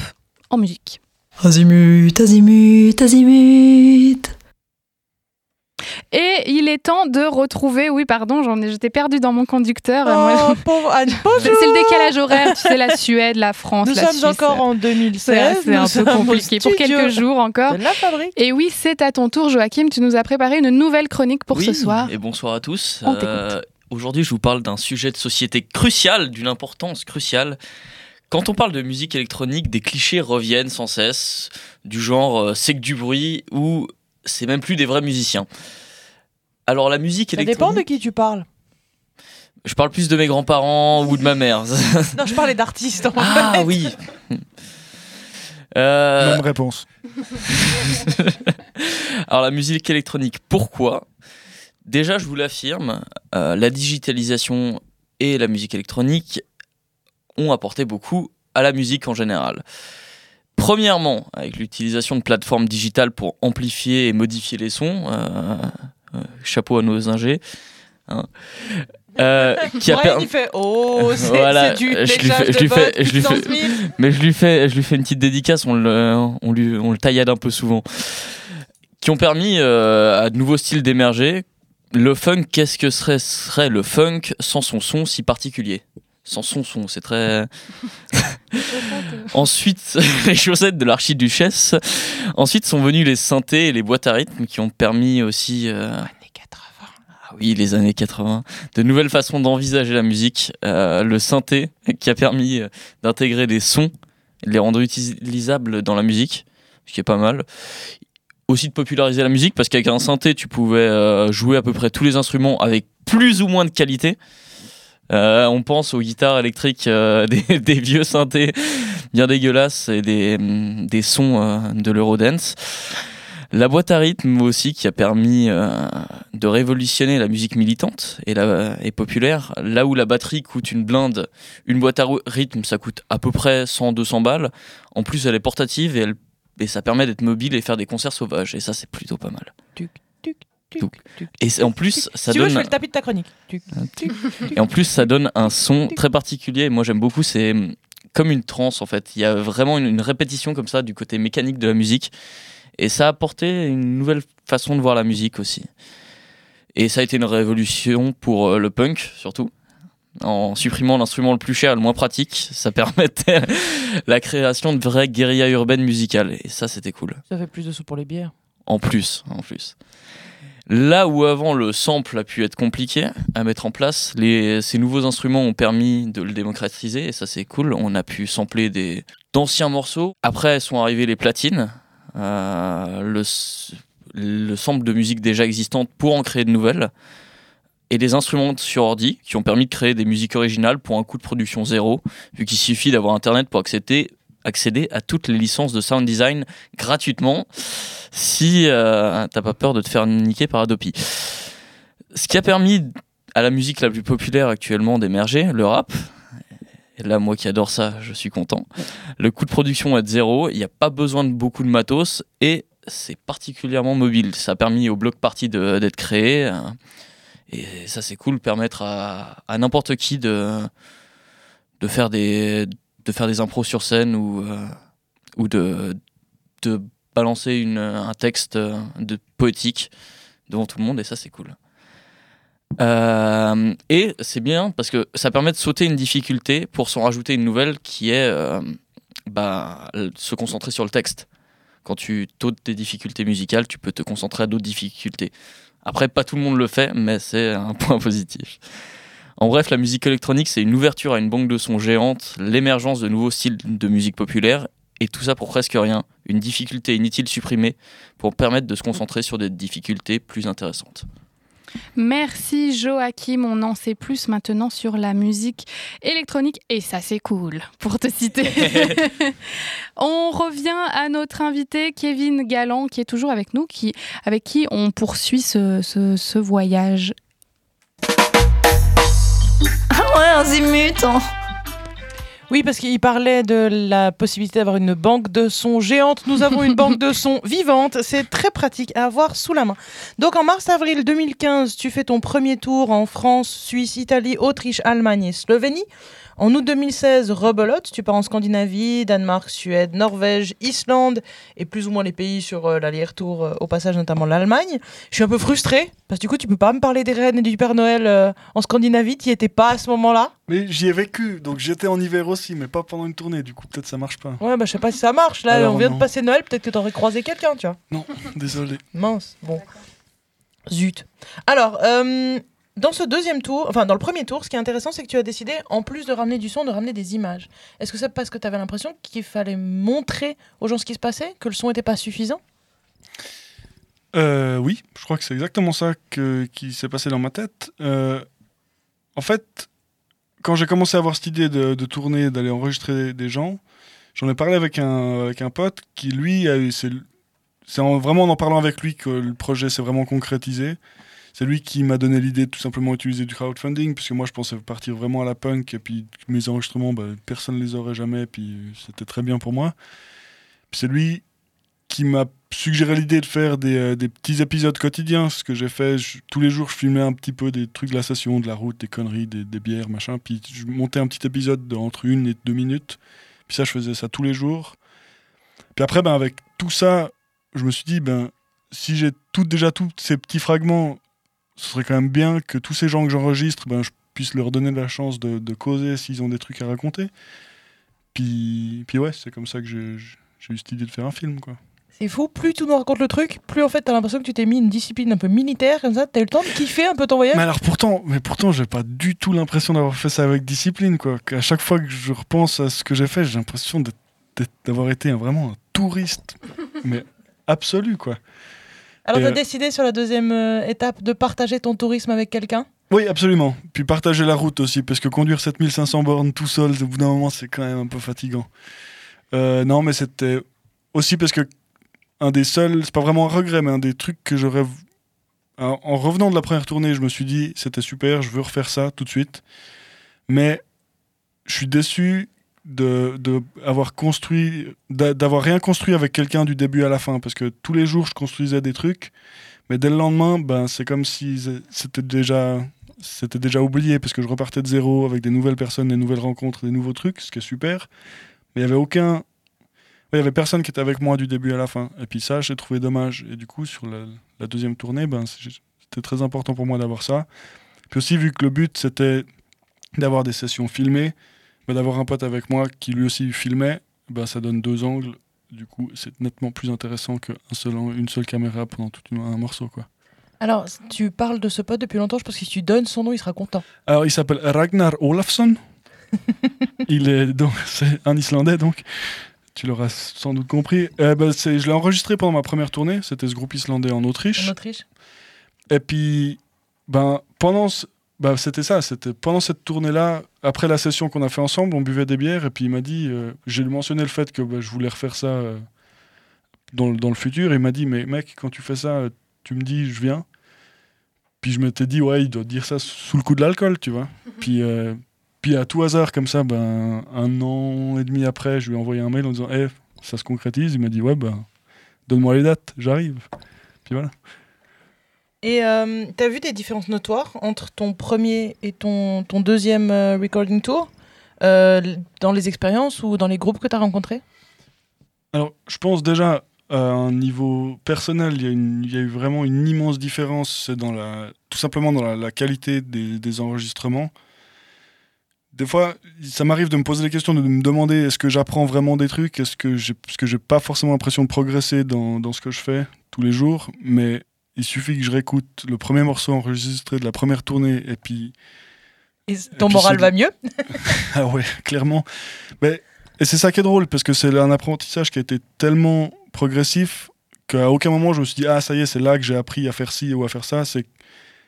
en musique. Azimut, azimut, azimut. Et il est temps de retrouver, oui pardon, j'en ai, j'étais perdue dans mon conducteur. Moi, Oh, pauvre Anne, bonjour (laughs) c'est le décalage horaire, tu sais, la Suède, la France, Nous la sommes Suisse. encore en C'est 2016. c'est un peu compliqué pour quelques jours encore. de la fabrique. Et oui, c'est à ton tour, Joachim. Tu nous as préparé une nouvelle chronique pour Oui, ce soir. Et bonsoir à tous. On t'écoute. Aujourd'hui, je vous parle d'un sujet de société crucial, d'une importance cruciale. Quand on parle de musique électronique, des clichés reviennent sans cesse, du genre euh, c'est que du bruit ou c'est même plus des vrais musiciens. Alors la musique Ça dépend électronique, de qui tu parles. je parle plus de mes grands-parents ou de ma mère. (laughs) Non, je parlais d'artistes. en ah fait. oui. Euh, Même réponse. (laughs) Alors la musique électronique, pourquoi Déjà, je vous l'affirme, euh, la digitalisation et la musique électronique ont apporté beaucoup à la musique en général. Premièrement, avec l'utilisation de plateformes digitales pour amplifier et modifier les sons, euh, euh, chapeau à nos ingés, hein, euh, (laughs) qui a permis- il fait Oh, (laughs) c'est Voilà, du je lui fais- je lui fais- je lui mais je lui fais, je lui fais une petite dédicace, on le, on lui, on le taillade un peu souvent, qui ont permis à de nouveaux styles d'émerger. Le funk, qu'est-ce que serait, serait le funk sans son son si particulier? Sans son son, c'est très. (laughs) Ensuite, (laughs) les chaussettes de l'archiduchesse. Ensuite sont venus les synthés et les boîtes à rythme qui ont permis aussi. euh, Années 80. ah oui, les années 80. De nouvelles façons d'envisager la musique. Euh, le synthé qui a permis euh, d'intégrer des sons de les rendre utilisables dans la musique, ce qui est pas mal. Aussi de populariser la musique parce qu'avec un synthé, tu pouvais euh, jouer à peu près tous les instruments avec plus ou moins de qualité. Euh, on pense aux guitares électriques euh, (laughs) des, des vieux synthés bien dégueulasses et des, hum, des sons euh, de l'Eurodance. La boîte à rythme aussi qui a permis euh, de révolutionner la musique militante et, la, et populaire. Là où la batterie coûte une blinde, une boîte à rythme ça coûte à peu près 100-200 balles. En plus elle est portative et, elle, et ça permet d'être mobile et faire des concerts sauvages. Et ça c'est plutôt pas mal. Tuc, tuc, tuc. Et en plus ça si tu veux, je donne... fais le tapis de ta chronique. Et en plus, ça donne un son très particulier. Moi, j'aime beaucoup. C'est hum, comme une trance, en fait. Il y a vraiment une, une répétition comme ça du côté mécanique de la musique. Et ça a apporté une nouvelle façon de voir la musique aussi. Et ça a été une révolution pour euh, le punk, surtout. En supprimant l'instrument le plus cher et le moins pratique, ça permettait (laughs) la création de vraies guérillas urbaines musicales. Et ça, c'était cool. Ça fait plus de sous pour les bières. En plus, en plus. Là où avant le sample a pu être compliqué à mettre en place, les, ces nouveaux instruments ont permis de le démocratiser et ça c'est cool. On a pu sampler des d'anciens morceaux. Après sont arrivées les platines, euh, le sample de musique déjà existante pour en créer de nouvelles et des instruments sur ordi qui ont permis de créer des musiques originales pour un coût de production zéro, vu qu'il suffit d'avoir internet pour accéder, accéder à toutes les licences de sound design gratuitement si euh, t'as pas peur de te faire niquer par Adopi. Ce qui a permis à la musique la plus populaire actuellement d'émerger, le rap. Et là, moi qui adore ça, je suis content. Le coût de production est de zéro, il n'y a pas besoin de beaucoup de matos et c'est particulièrement mobile. Ça a permis au bloc party d'être créé. Et ça, c'est cool, permettre à, n'importe qui de, de, faire des, de faire des impros sur scène ou, euh, ou de, de balancer une, un texte euh, de poétique devant tout le monde et ça c'est cool. Euh, et c'est bien parce que ça permet de sauter une difficulté pour s'en rajouter une nouvelle qui est bah, se concentrer sur le texte. Quand tu t'ôtes des difficultés musicales, tu peux te concentrer à d'autres difficultés. Après, pas tout le monde le fait, mais c'est un (laughs) point positif. En bref, la musique électronique, c'est une ouverture à une banque de sons géante, l'émergence de nouveaux styles de musique populaire, et tout ça pour presque rien. Une difficulté inutile supprimée pour permettre de se concentrer sur des difficultés plus intéressantes. Merci Joachim, on en sait plus maintenant sur la musique électronique et ça c'est cool pour te citer. (laughs) on revient à notre invité Kevin Galland qui est toujours avec nous, qui, avec qui on poursuit ce, ce- ce voyage. Ah ouais, azimut hein. Oui, parce qu'il parlait de la possibilité d'avoir une banque de sons géante. Nous avons une banque de sons (laughs) vivante. C'est très pratique à avoir sous la main. Donc en mars-avril 2015, tu fais ton premier tour en France, Suisse, Italie, Autriche, Allemagne et Slovénie. En août 2016, rebelote, tu pars en Scandinavie, Danemark, Suède, Norvège, Islande et plus ou moins les pays sur euh, l'aller-retour, euh, au passage notamment l'Allemagne. Je suis un peu frustrée parce que du coup, tu peux pas me parler des reines et du Père Noël euh, en Scandinavie, tu étais pas à ce moment-là? Mais j'y ai vécu, donc j'étais en hiver aussi, mais pas pendant une tournée. Du coup, peut-être ça marche pas. Ouais, bah je sais pas si ça marche. Là, Alors, on vient non. de passer Noël, peut-être que t'aurais croisé quelqu'un, tu vois. Non, (laughs) désolé. Mince, bon. Zut. Alors, euh, dans ce deuxième tour, enfin dans le premier tour, ce qui est intéressant, c'est que tu as décidé, en plus de ramener du son, de ramener des images. Est-ce que c'est parce que tu avais l'impression qu'il fallait montrer aux gens ce qui se passait, que le son n'était pas suffisant? Euh, oui, je crois que c'est exactement ça qui s'est passé dans ma tête. Euh, en fait, quand j'ai commencé à avoir cette idée de, tourner, d'aller enregistrer des gens, j'en ai parlé avec un, avec un pote qui, lui, a eu. C'est c'est en- vraiment en en parlant avec lui que le projet s'est vraiment concrétisé. C'est lui qui m'a donné l'idée de tout simplement utiliser du crowdfunding, puisque moi je pensais partir vraiment à la punk, et puis mes enregistrements, bah, personne ne les aurait jamais, puis c'était très bien pour moi. C'est lui qui m'a suggéré l'idée de faire des, euh, des petits épisodes quotidiens, ce que j'ai fait. Tous les jours, je filmais un petit peu des trucs de la station, de la route, des conneries, des, des bières, machin. Puis je montais un petit épisode de entre une et deux minutes. Puis ça, je faisais ça tous les jours. Puis après, ben, avec tout ça, je me suis dit, ben, si j'ai tout, déjà tous ces petits fragments, ce serait quand même bien que tous ces gens que j'enregistre, ben, je puisse leur donner la chance de, de causer s'ils ont des trucs à raconter. Puis, puis ouais, c'est comme ça que j'ai eu cette idée de faire un film, quoi. C'est fou, plus tu nous racontes le truc, plus en fait t'as l'impression que tu t'es mis une discipline un peu militaire, comme ça, t'as eu le temps de kiffer un peu ton voyage. Mais alors pourtant, mais pourtant, j'ai pas du tout l'impression d'avoir fait ça avec discipline, quoi. À chaque fois que je repense à ce que j'ai fait, j'ai l'impression d'avoir été un- vraiment un touriste, (laughs) mais absolu, quoi. Alors t'as euh, décidé sur la deuxième euh, étape de partager ton tourisme avec quelqu'un? Oui, absolument. Puis partager la route aussi, parce que conduire 7500 bornes tout seul, au bout d'un moment, c'est quand même un peu fatigant. Euh, non, mais c'était aussi parce que un des seuls, c'est pas vraiment un regret, mais un des trucs que j'aurais. En revenant de la première tournée, je me suis dit, c'était super, je veux refaire ça tout de suite. Mais je suis déçu de, avoir construit, d'a- d'avoir rien construit avec quelqu'un du début à la fin, parce que tous les jours, je construisais des trucs, mais dès le lendemain, ben, c'est comme si c'était déjà, c'était déjà oublié, parce que je repartais de zéro avec des nouvelles personnes, des nouvelles rencontres, des nouveaux trucs, ce qui est super. Mais il y avait aucun, il y avait personne qui était avec moi du début à la fin. Et puis ça, j'ai trouvé dommage. Et du coup, sur la, la deuxième tournée, ben, c'était très important pour moi d'avoir ça. Puis aussi, vu que le but, c'était d'avoir des sessions filmées, d'avoir un pote avec moi qui lui aussi filmait, ben, ça donne deux angles. Du coup, c'est nettement plus intéressant qu'une seul, une seule caméra pendant tout un morceau. Quoi. Alors, tu parles de ce pote depuis longtemps, je pense que si tu donnes son nom, il sera content. Alors, il s'appelle Ragnar Olafsson. (laughs) il est donc (laughs) c'est un Islandais donc. Tu l'auras sans doute compris. Euh, ben, je l'ai enregistré pendant ma première tournée. C'était ce groupe islandais en Autriche. En Autriche. Et puis, ben, pendant, ce- ben, c'était ça. C'était pendant cette tournée-là, après la session qu'on a fait ensemble, on buvait des bières. Et puis il m'a dit, euh, j'ai mentionné le fait que ben, je voulais refaire ça euh, dans, le- dans le futur. Et il m'a dit, mais mec, quand tu fais ça, euh, tu me dis, je viens. Puis je m'étais dit, ouais, il doit dire ça sous le coup de l'alcool, tu vois. Puis, euh, puis à tout hasard, comme ça, ben, un an et demi après, je lui ai envoyé un mail en disant, Eh, ça se concrétise. Il m'a dit, ouais, ben, donne-moi les dates, j'arrive. Puis voilà. Et euh, t'as vu des différences notoires entre ton premier et ton, ton deuxième euh, recording tour euh, dans les expériences ou dans les groupes que t'as rencontrés? Alors, je pense déjà à un niveau personnel, il y, a eu vraiment une immense différence. Dans la, tout simplement dans la, la qualité des, des enregistrements. Des fois, ça m'arrive de me poser des questions, de me demander est-ce que j'apprends vraiment des trucs, est-ce que j'ai, parce que j'ai pas forcément l'impression de progresser dans, dans ce que je fais tous les jours, mais il suffit que je réécoute le premier morceau enregistré de la première tournée et puis Et ton puis moral va mieux? (laughs) Ah ouais, clairement. Mais, et c'est ça qui est drôle, parce que c'est un apprentissage qui a été tellement progressif qu'à aucun moment je me suis dit, ah ça y est, c'est là que j'ai appris à faire ci ou à faire ça. C'est,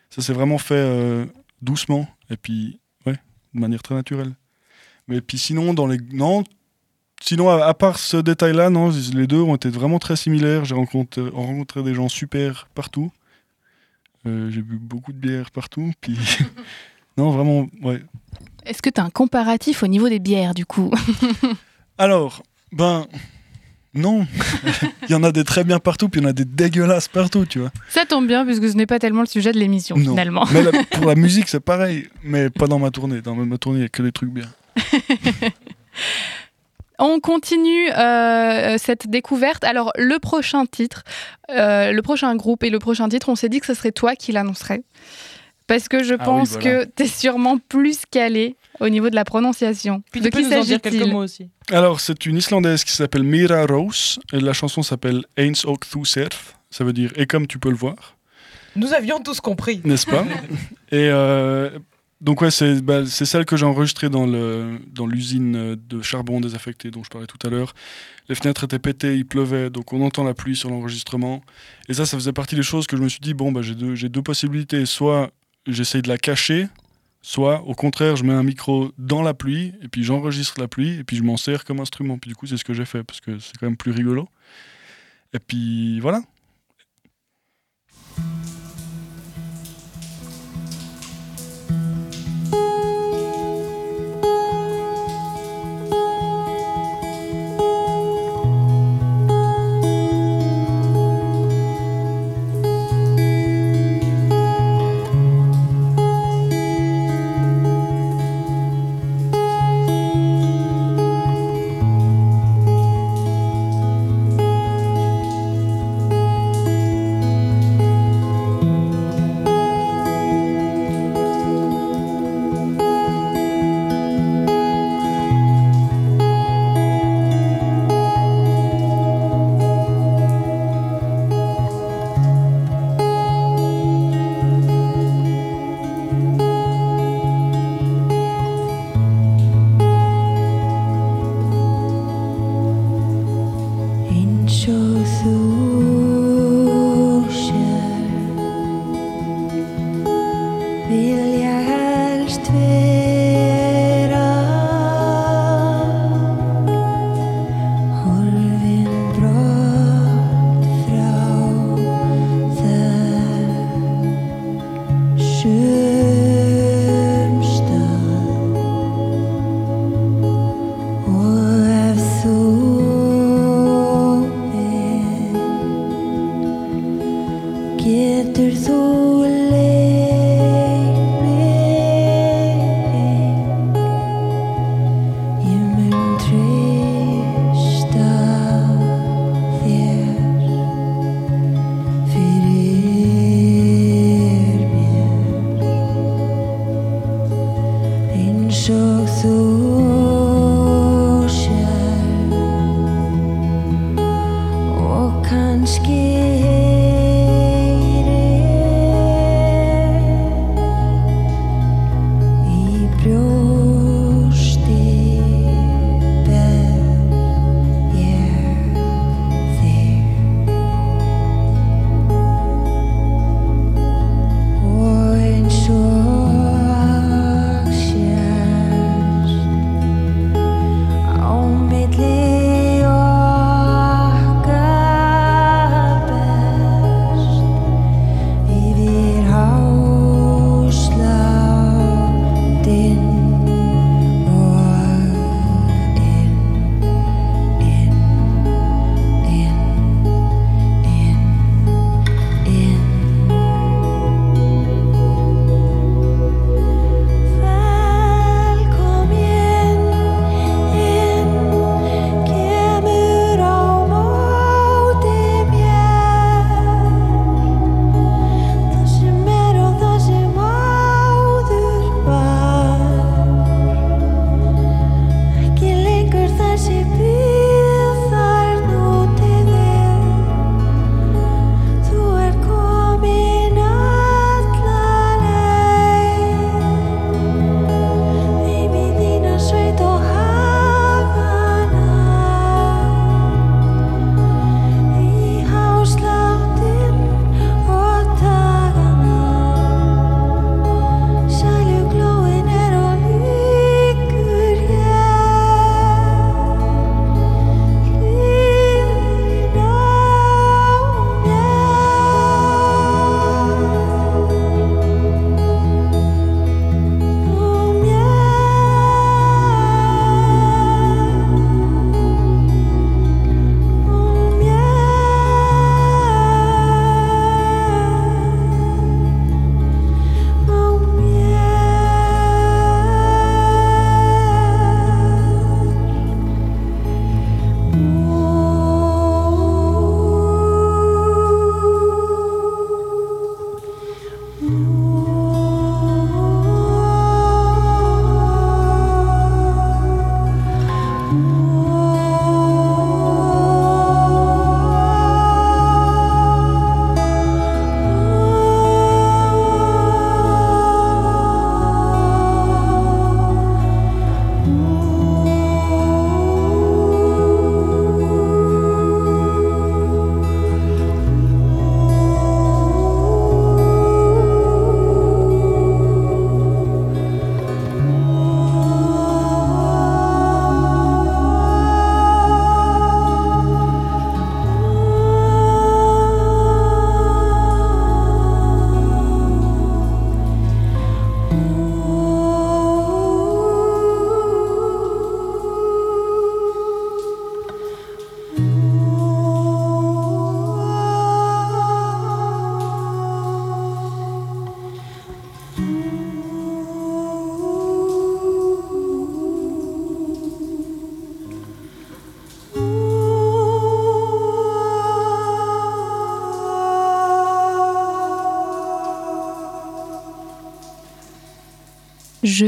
ça s'est vraiment fait euh, doucement, et puis, ouais, de manière très naturelle. Mais puis sinon, dans les... Non, sinon, à, à part ce détail-là, non, les deux ont été vraiment très similaires. J'ai rencontré, rencontré des gens super partout. Euh, j'ai bu beaucoup de bière partout, puis... (laughs) non, vraiment, ouais, Est-ce que tu as un comparatif au niveau des bières, du coup? Alors, ben, non. (laughs) il y en a des très bien partout, puis il y en a des dégueulasses partout, tu vois. Ça tombe bien, puisque ce n'est pas tellement le sujet de l'émission, finalement. Mais la- pour la (laughs) musique, c'est pareil, mais pas dans ma tournée. Dans ma tournée, il n'y a que des trucs bien. On continue euh, cette découverte. Alors, le prochain titre, euh, le prochain groupe et le prochain titre, on s'est dit que ce serait toi qui l'annoncerais. Parce que je Ah oui, pense voilà. que tu es sûrement plus calé au niveau de la prononciation. Puis de qui s'agit-il. Alors, c'est une Islandaise qui s'appelle Mira Rose, et la chanson s'appelle Eins og þú. Ça veut dire Et comme tu peux le voir, Nous avions tous compris. n'est-ce pas? (laughs) Et euh, donc, ouais, c'est bah, celle que j'ai enregistrée dans le- dans l'usine euh, de charbon désaffecté dont je parlais tout à l'heure. Les fenêtres étaient pétées, il pleuvait, donc on entend la pluie sur l'enregistrement. Et ça, ça faisait partie des choses que je me suis dit bon, bah, j'ai deux, deux possibilités. Soit j'essaye de la cacher, soit au contraire, je mets un micro dans la pluie, et puis j'enregistre la pluie, et puis je m'en sers comme instrument. Puis du coup, c'est ce que j'ai fait, parce que c'est quand même plus rigolo. Et puis voilà.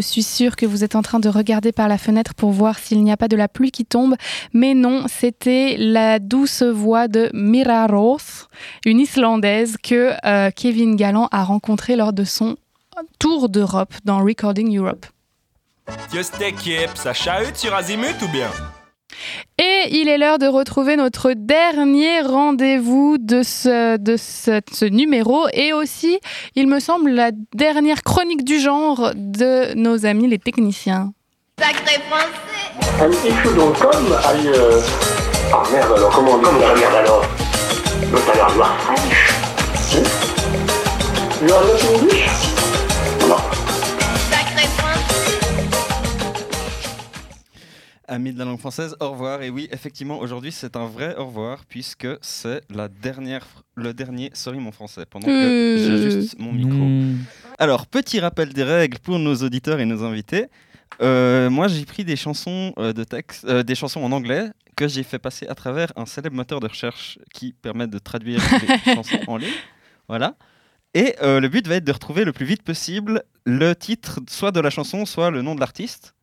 Suis sûre que vous êtes en train de regarder par la fenêtre pour voir s'il n'y a pas de la pluie qui tombe. Mais non, c'était la douce voix de Mira Roth, une Islandaise que euh, Kevin Galland a rencontrée lors de son tour d'Europe dans Recording Europe. Just équipe, ça sur Azimut ou bien? Et il est l'heure de retrouver notre dernier rendez-vous de, ce, de ce, ce numéro et aussi, il me semble, la dernière chronique du genre de nos amis les techniciens. Sacré français Un chou dans le com aille. Ah merde alors, comment on dit Comment ça merde alors L'autre a l'air noir fraîche. Si You are not English? Amis de la langue française, au revoir. Et oui, effectivement, aujourd'hui, c'est un vrai au revoir puisque c'est la dernière, le dernier Sorry mon français pendant que Euh. j'ai juste mon micro. Alors, petit rappel des règles pour nos auditeurs et nos invités. Euh, moi, j'ai pris des chansons euh, de texte, euh, des chansons en anglais que j'ai fait passer à travers un célèbre moteur de recherche qui permet de traduire (laughs) les chansons en ligne. Voilà. Et euh, le but va être de retrouver le plus vite possible le titre, soit de la chanson, soit le nom de l'artiste.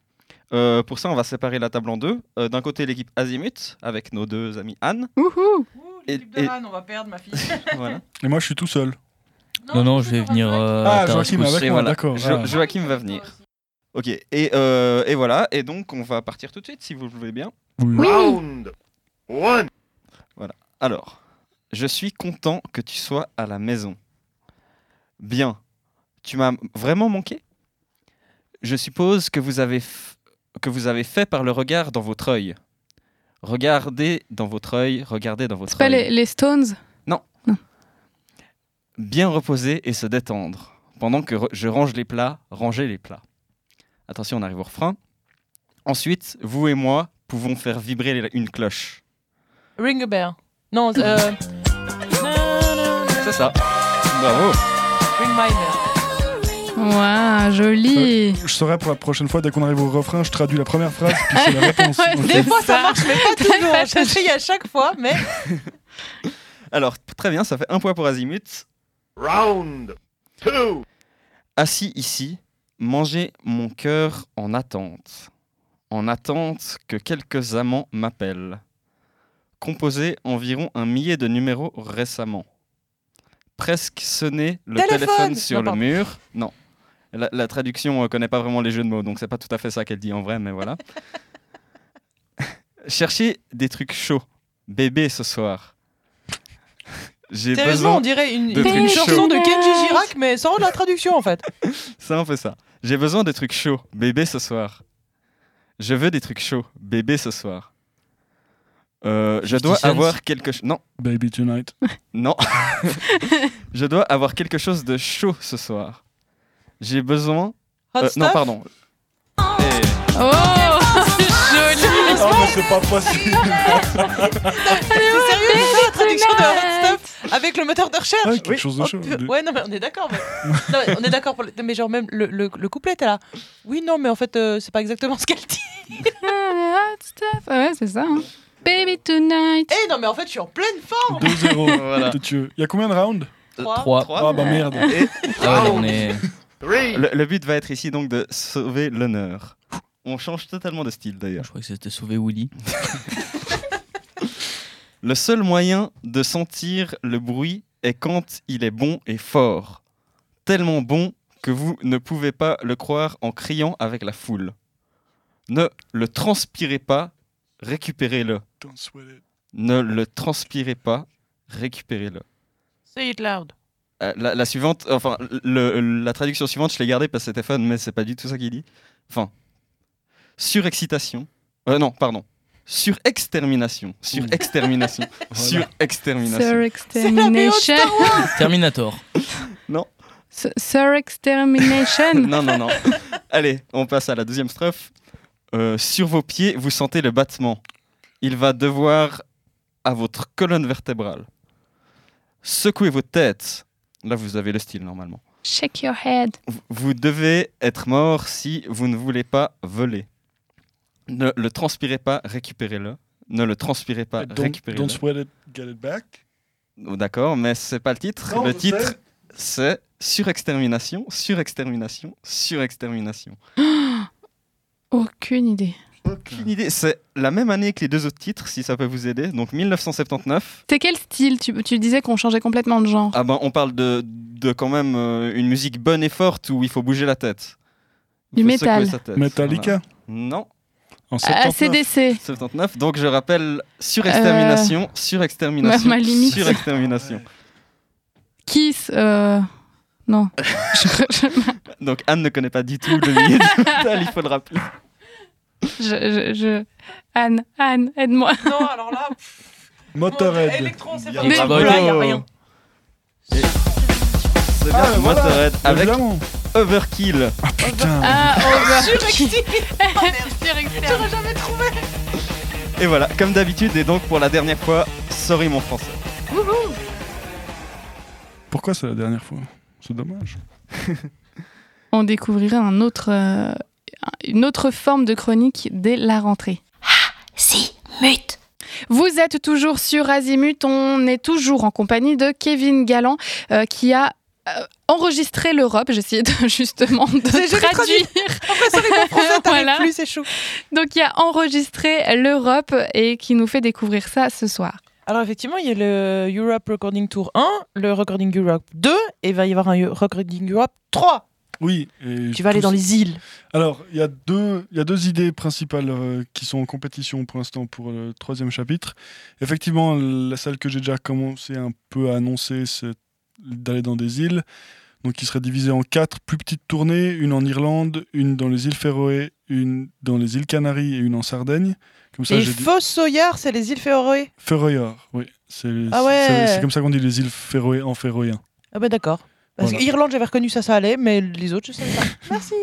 Euh, pour ça, on va séparer la table en deux. Euh, D'un côté, l'équipe Azimut, avec nos deux amis Anne. Wouhou L'équipe de et- Anne, on va perdre ma fille. (laughs) (laughs) voilà. Et moi, je suis tout seul. Non, non, je vais venir. euh, Ah, Joachim, avec moi, voilà. d'accord. Jo-. Joachim va venir. Ok, et, euh, et voilà. Et donc, on va partir tout de suite, si vous le voulez bien. Oui. Round one. Alors, je suis content que tu sois à la maison. Bien. Tu m'as vraiment manqué? Je suppose que vous avez f- que vous avez fait par le regard dans votre œil. Regardez dans votre œil, regardez dans votre C'est pas œil. les, les Stones? Bien reposer et se détendre. Pendant que re- je range les plats, rangez les plats. Attention, on arrive au refrain. Ensuite, vous et moi pouvons faire vibrer les- une cloche. Ring a bell. Non, euh, C'est ça. Bravo. Ring my bell. Waouh, joli Je saurais pour la prochaine fois, dès qu'on arrive au refrain, je traduis la première phrase, puis c'est la (laughs) réponse. Ouais. Des fois, ça marche, mais pas (laughs) toujours. J'essaye à chaque fois, mais (laughs) Alors, très bien, ça fait un point pour Azimut. Round two. Assis ici, mangez mon cœur en attente. En attente que quelques amants m'appellent. Composé environ un millier de numéros récemment. Presque sonné le Téléphone téléphone, sur Non, le pardon. mur. Non. La, la traduction ne connaît pas vraiment les jeux de mots, donc c'est pas tout à fait ça qu'elle dit en vrai, mais voilà. (laughs) Cherchez des trucs chauds. Bébé ce soir. J'ai sérieusement, on besoin. dirait une, de une chanson de Kenji Girac, mais sans la traduction en fait. C'est un peu ça. J'ai besoin de trucs chauds. Bébé ce soir. Je veux des trucs chauds. Bébé ce soir. Euh, je 50 dois avoir quelque chose. Non, Baby Tonight. non. (laughs) (laughs) je dois avoir quelque chose de chaud ce soir. J'ai besoin. Hot euh, non, pardon. Eh, Oh, (laughs) joli Oh, mais c'est pas possible. (laughs) C'est sérieux, c'est ça la traduction de Hot Stuff avec le moteur de recherche Ouais, quelque chose de chaud. Oh, Ouais, non, mais on est d'accord. Mais... (laughs) non, mais on est d'accord. Pour le... Mais genre, même le, le, le couplet, t'es là. Oui, non, mais en fait, euh, c'est pas exactement ce qu'elle dit. Hot stuff. Ah ouais, c'est ça. hein. Baby tonight. Eh non, mais en fait, je suis en pleine forme. 2-0. Voilà. Il y a combien de rounds? Trois. 3. trois. Ah bah merde. Et Ah ouais, on est. Le, le but va être ici donc de sauver l'honneur. On change totalement de style d'ailleurs. Je crois que c'était sauver Willy. (laughs) Le seul moyen de sentir le bruit est quand il est bon et fort. Tellement bon que vous ne pouvez pas le croire en criant avec la foule. Ne le transpirez pas, récupérez-le. Don't sweat it. Ne le transpirez pas, récupérez-le. Say it loud. Euh, la, la suivante, enfin, le- la traduction suivante, je l'ai gardée parce que c'était fun, mais c'est pas du tout ça qu'il dit. Enfin, surexcitation. Euh, non, pardon. Surextermination. Surextermination. (laughs) Surextermination. Sir C'est la BO de Extermination. Star Wars. Terminator. (laughs) S- Sir Extermination. (laughs) non, non, non. Allez, on passe à la deuxième strophe. Euh, sur vos pieds, vous sentez le battement. Il va devoir à votre colonne vertébrale. Secouez votre tête. Là, vous avez le style normalement. Shake your head. Vous- devez être mort si vous ne voulez pas voler. Ne le transpirez pas, récupérez-le. Ne le transpirez pas, Don't, récupérez-le. don't sweat it, get it back. Oh, D'accord, mais c'est pas le titre. Non, le titre, sais. c'est surextermination, surextermination, surextermination. (gasps) Aucune idée. Aucune idée. C'est la même année que les deux autres titres, si ça peut vous aider. Donc 1979. C'est quel style? Tu, tu disais qu'on changeait complètement de genre. Ah ben, on parle de, de quand même euh, une musique bonne et forte où il faut bouger la tête. Du métal. Metallica? Voilà. Non. En Ah, 79. CDC. 79. Donc je rappelle surextermination, surextermination, ma- ma limite. surextermination. (laughs) Kiss. euh, Non. (laughs) je, je- Donc Anne ne connaît pas du tout le milieu du métal, il faut le rappeler. Je- je- je- Anne, Anne, aide-moi. Non, alors là. Motorhead. Electron, c'est pas a Mais Bravo. là, y a rien. C'est bien, Ah, voilà. Motorhead avec Évidemment. Overkill. Putain. Ah, overkill. J'aurais jamais trouvé. Et voilà, comme d'habitude, et donc pour la dernière fois, sorry mon français. Pourquoi c'est la dernière fois? C'est dommage. On découvrirait un autre, euh, une autre forme de chronique dès la rentrée. Si, mute. Vous êtes toujours sur Azimut, on est toujours en compagnie de Kevin Galland euh, qui a euh, enregistré l'Europe. J'essayais de, (laughs) justement de traduire. Français, t'arrives Voilà. plus, c'est. Donc qui a enregistré l'Europe et qui nous fait découvrir ça ce soir. Alors effectivement, il y a le Europe Recording Tour 1, le Recording Europe 2, et il va y avoir un Recording Europe 3. Oui. et Tu vas aller dans les îles. Alors, il y, a deux- y a deux idées principales euh, qui sont en compétition pour l'instant pour le troisième chapitre. Effectivement, la celle que j'ai déjà commencé un peu à annoncer, c'est d'aller dans des îles. Donc, qui serait divisée en quatre plus petites tournées, une en Irlande, une dans les îles Féroé, une dans les îles Canaries et une en Sardaigne. Comme ça, c'est les îles Féroé? Féroïard, oui. C'est Ah ouais. comme ça qu'on dit les îles Féroé en féroïen. Ah bah d'accord. Parce Voilà. que Irlande, j'avais reconnu ça, ça allait, mais les autres, je savais pas. (laughs) Merci.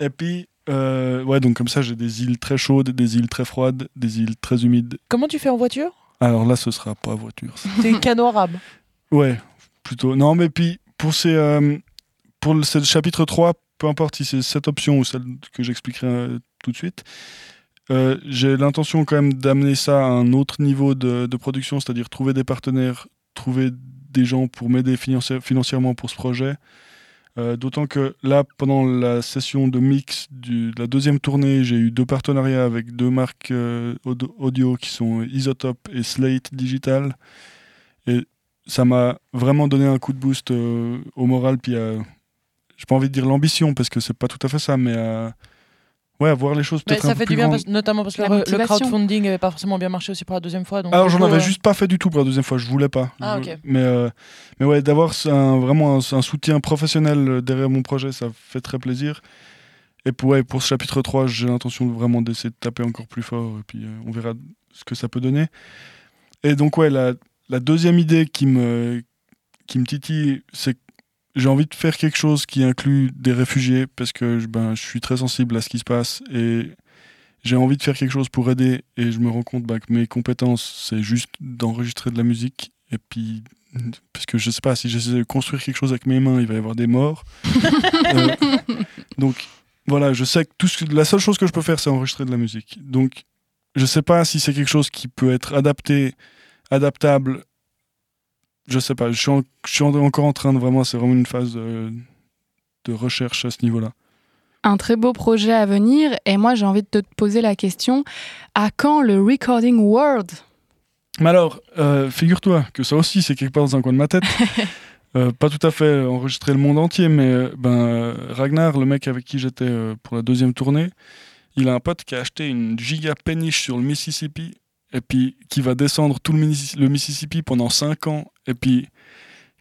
Et puis, euh, ouais, donc comme ça, j'ai des îles très chaudes, des îles très froides, des îles très humides. Comment tu fais en voiture? Alors là, ce sera pas voiture. C'est canot arabe. Ouais, plutôt. Non, mais puis pour ces, euh, pour le, ce chapitre 3, peu importe si c'est cette option ou celle que j'expliquerai euh, tout de suite, euh, j'ai l'intention quand même d'amener ça à un autre niveau de, de production, c'est-à-dire trouver des partenaires, trouver des gens pour m'aider financi- financièrement pour ce projet. Euh, D'autant que là, pendant la session de mix de la deuxième tournée, j'ai eu deux partenariats avec deux marques euh, audio- qui sont Isotope et Slate Digital. Et ça m'a vraiment donné un coup de boost euh, au moral. Puis, euh, j'ai pas envie de dire l'ambition parce que c'est pas tout à fait ça, mais euh, ouais, à voir les choses peut-être un ça fait plus du bien, parce- notamment parce que le, crowdfunding n'avait pas forcément bien marché aussi pour la deuxième fois. Donc Alors j'en avais euh, juste pas fait du tout pour la deuxième fois, je voulais pas. Ah. Mais, euh, mais ouais, d'avoir un- vraiment un, un soutien professionnel euh, derrière mon projet, ça fait très plaisir. Et pour, ouais, pour ce chapitre 3, j'ai l'intention vraiment d'essayer de taper encore plus fort, et puis euh, on verra ce que ça peut donner. Et donc ouais, la, la deuxième idée qui me, qui me titille, c'est que j'ai envie de faire quelque chose qui inclut des réfugiés, parce que je- ben, je suis très sensible à ce qui se passe, et j'ai envie de faire quelque chose pour aider et je me rends compte bah, que mes compétences c'est juste d'enregistrer de la musique et puis parce que je sais pas si j'essaie de construire quelque chose avec mes mains il va y avoir des morts. (laughs) Euh, donc voilà je sais que tout ce la seule chose que je peux faire c'est enregistrer de la musique. Donc je sais pas si c'est quelque chose qui peut être adapté adaptable je sais pas je suis, en- je suis en- encore en train de vraiment c'est vraiment une phase de, de recherche à ce niveau là Un très beau projet à venir et moi j'ai envie de te poser la question à quand le Recording World? Mais alors, euh, figure-toi que ça aussi, c'est quelque part dans un coin de ma tête. (laughs) Euh, pas tout à fait enregistrer le monde entier, mais euh, ben, Ragnar, le mec avec qui j'étais pour la deuxième tournée, il a un pote qui a acheté une giga péniche sur le Mississippi, et puis qui va descendre tout le, Missi- le Mississippi pendant 5 ans, et puis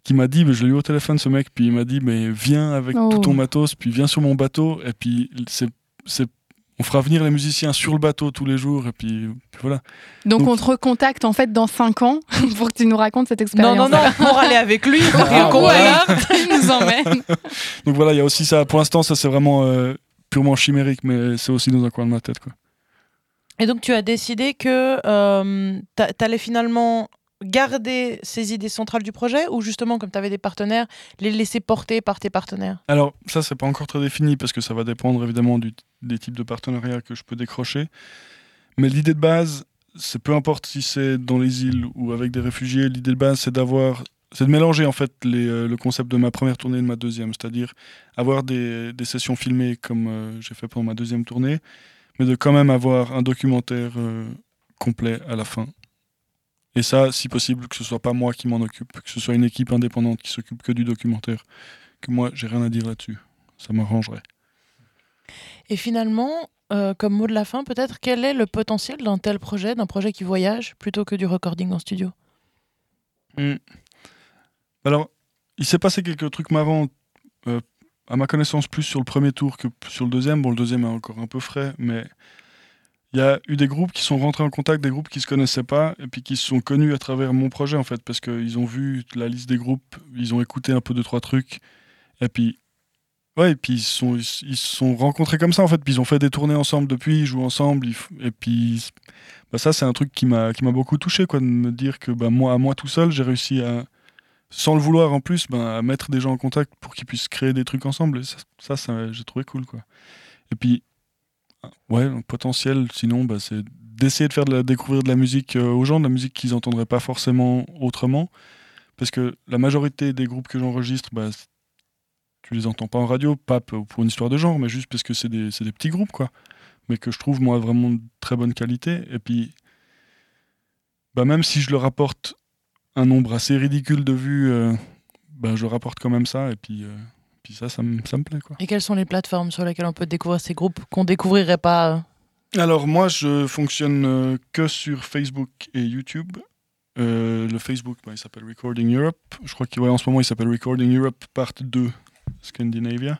qui m'a dit, mais je l'ai eu au téléphone ce mec, puis il m'a dit, mais viens avec Oh. tout ton matos, puis viens sur mon bateau, et puis c'est, on fera venir les musiciens sur le bateau tous les jours, et puis, puis voilà. Donc, Donc- on te recontacte en fait dans 5 ans (laughs) pour que tu nous racontes cette Non, expérience. non, non, pour aller avec lui. Ah, Ou voilà. tu (laughs) nous emmènes. (laughs) Donc voilà, il y a aussi ça. Pour l'instant, ça c'est vraiment euh, purement chimérique, mais c'est aussi dans un coin de ma tête. Quoi. Et donc, tu as décidé que euh, t'a- t'allais finalement garder ces idées centrales du projet ou justement, comme tu avais des partenaires, les laisser porter par tes partenaires? Alors ça, c'est pas encore très défini parce que ça va dépendre évidemment des types de partenariats que je peux décrocher. Mais l'idée de base, c'est peu importe si c'est dans les îles ou avec des réfugiés, l'idée de base, c'est d'avoir c'est de mélanger en fait euh, le concept de ma première tournée et de ma deuxième, c'est-à-dire avoir des, sessions filmées comme euh, j'ai fait pour ma deuxième tournée, mais de quand même avoir un documentaire euh, complet à la fin. Et ça, si possible, que ce soit pas moi qui m'en occupe, que ce soit une équipe indépendante qui s'occupe que du documentaire, que moi j'ai rien à dire là-dessus. Ça m'arrangerait. Et finalement, euh, comme mot de la fin, peut-être, quel est le potentiel d'un tel projet, d'un projet qui voyage, plutôt que du recording en studio? Hmm. Alors, il s'est passé quelques trucs marrants, euh, à ma connaissance, plus sur le premier tour que sur le deuxième. Bon, le deuxième est encore un peu frais, mais il y a eu des groupes qui sont rentrés en contact, des groupes qui se connaissaient pas, et puis qui se sont connus à travers mon projet, en fait, parce qu'ils ont vu la liste des groupes, ils ont écouté un peu deux, trois trucs, et puis. Ouais, et puis ils se sont, ils, sont rencontrés comme ça en fait, puis ils ont fait des tournées ensemble depuis, ils jouent ensemble, et puis bah, ça c'est un truc qui m'a qui m'a beaucoup touché quoi, de me dire que bah, moi à moi tout seul j'ai réussi à sans le vouloir en plus à mettre des gens en contact pour qu'ils puissent créer des trucs ensemble. Et ça, ça, j'ai trouvé cool quoi. Et puis ouais, un potentiel sinon bah, c'est d'essayer de faire de la, découvrir de la musique euh, aux gens, de la musique qu'ils entendraient pas forcément autrement, parce que la majorité des groupes que j'enregistre bah, tu les entends pas en radio, pas pour une histoire de genre, mais juste parce que c'est des, des petits groupes, quoi. Mais que je trouve, moi, vraiment de très bonne qualité. Et puis, bah, même si je leur apporte un nombre assez ridicule de vues, euh, bah, je rapporte quand même ça. Et puis, euh, puis ça, ça me ça me plaît, quoi. Et quelles sont les plateformes sur lesquelles on peut découvrir ces groupes qu'on découvrirait pas euh Alors moi, je fonctionne que sur Facebook et YouTube. Euh, le Facebook, bah, il s'appelle Recording Europe. Je crois qu'en ce moment, il s'appelle Recording Europe Part 2 Scandinavia.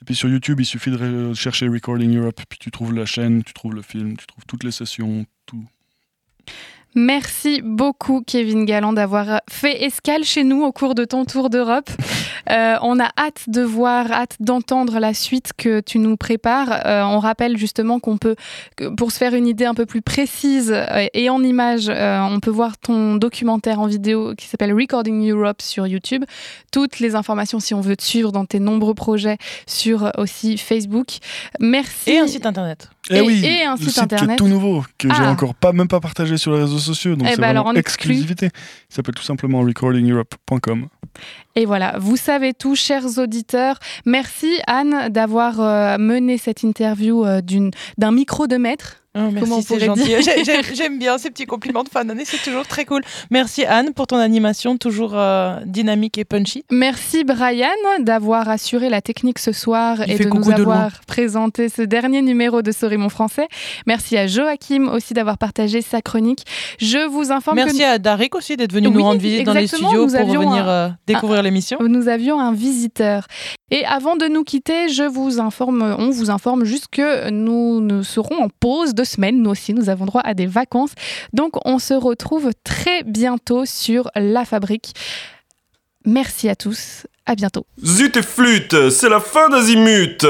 Et puis sur YouTube, il suffit de re- chercher Recording Europe, puis tu trouves la chaîne, tu trouves le film, tu trouves toutes les sessions, tout. Merci beaucoup, Kevin Galland, d'avoir fait escale chez nous au cours de ton tour d'Europe. (laughs) Euh, on a hâte de voir, hâte d'entendre la suite que tu nous prépares. Euh, on rappelle justement qu'on peut, pour se faire une idée un peu plus précise euh, et en images, euh, on peut voir ton documentaire en vidéo qui s'appelle Recording Europe sur YouTube. Toutes les informations, si on veut te suivre dans tes nombreux projets, sur euh, aussi Facebook. Merci. Et un site internet. Eh Et- oui, et un le site site qui est internet. tout nouveau, que j'ai Ah. encore pas, même pas partagé sur les réseaux sociaux, donc Eh c'est ben alors, exclut. exclusivité. Il s'appelle tout simplement recordingeurope.com. Et voilà, vous savez tout, chers auditeurs. Merci Anne d'avoir euh, mené cette interview euh, d'un micro de maître. Oh, merci, c'est gentil. (laughs) J'aime bien ces petits compliments de fin d'année, c'est toujours très cool. Merci Anne pour ton animation, toujours euh, dynamique et punchy. Merci Brian d'avoir assuré la technique ce soir Il et de nous de avoir présenté ce dernier numéro de Sorry mon français. Merci à Joachim aussi d'avoir partagé sa chronique. Je vous informe Merci que à Darik aussi d'être venu Oui, nous rendre visite dans les studios pour venir euh, découvrir l'émission? Nous avions un visiteur. Et avant de nous quitter, je vous informe, on vous informe juste que nous, nous serons en pause de semaine. Nous aussi, nous avons droit à des vacances. Donc, on se retrouve très bientôt sur La Fabrique. Merci à tous. À bientôt. Zut et flûte, c'est la fin d'Azimut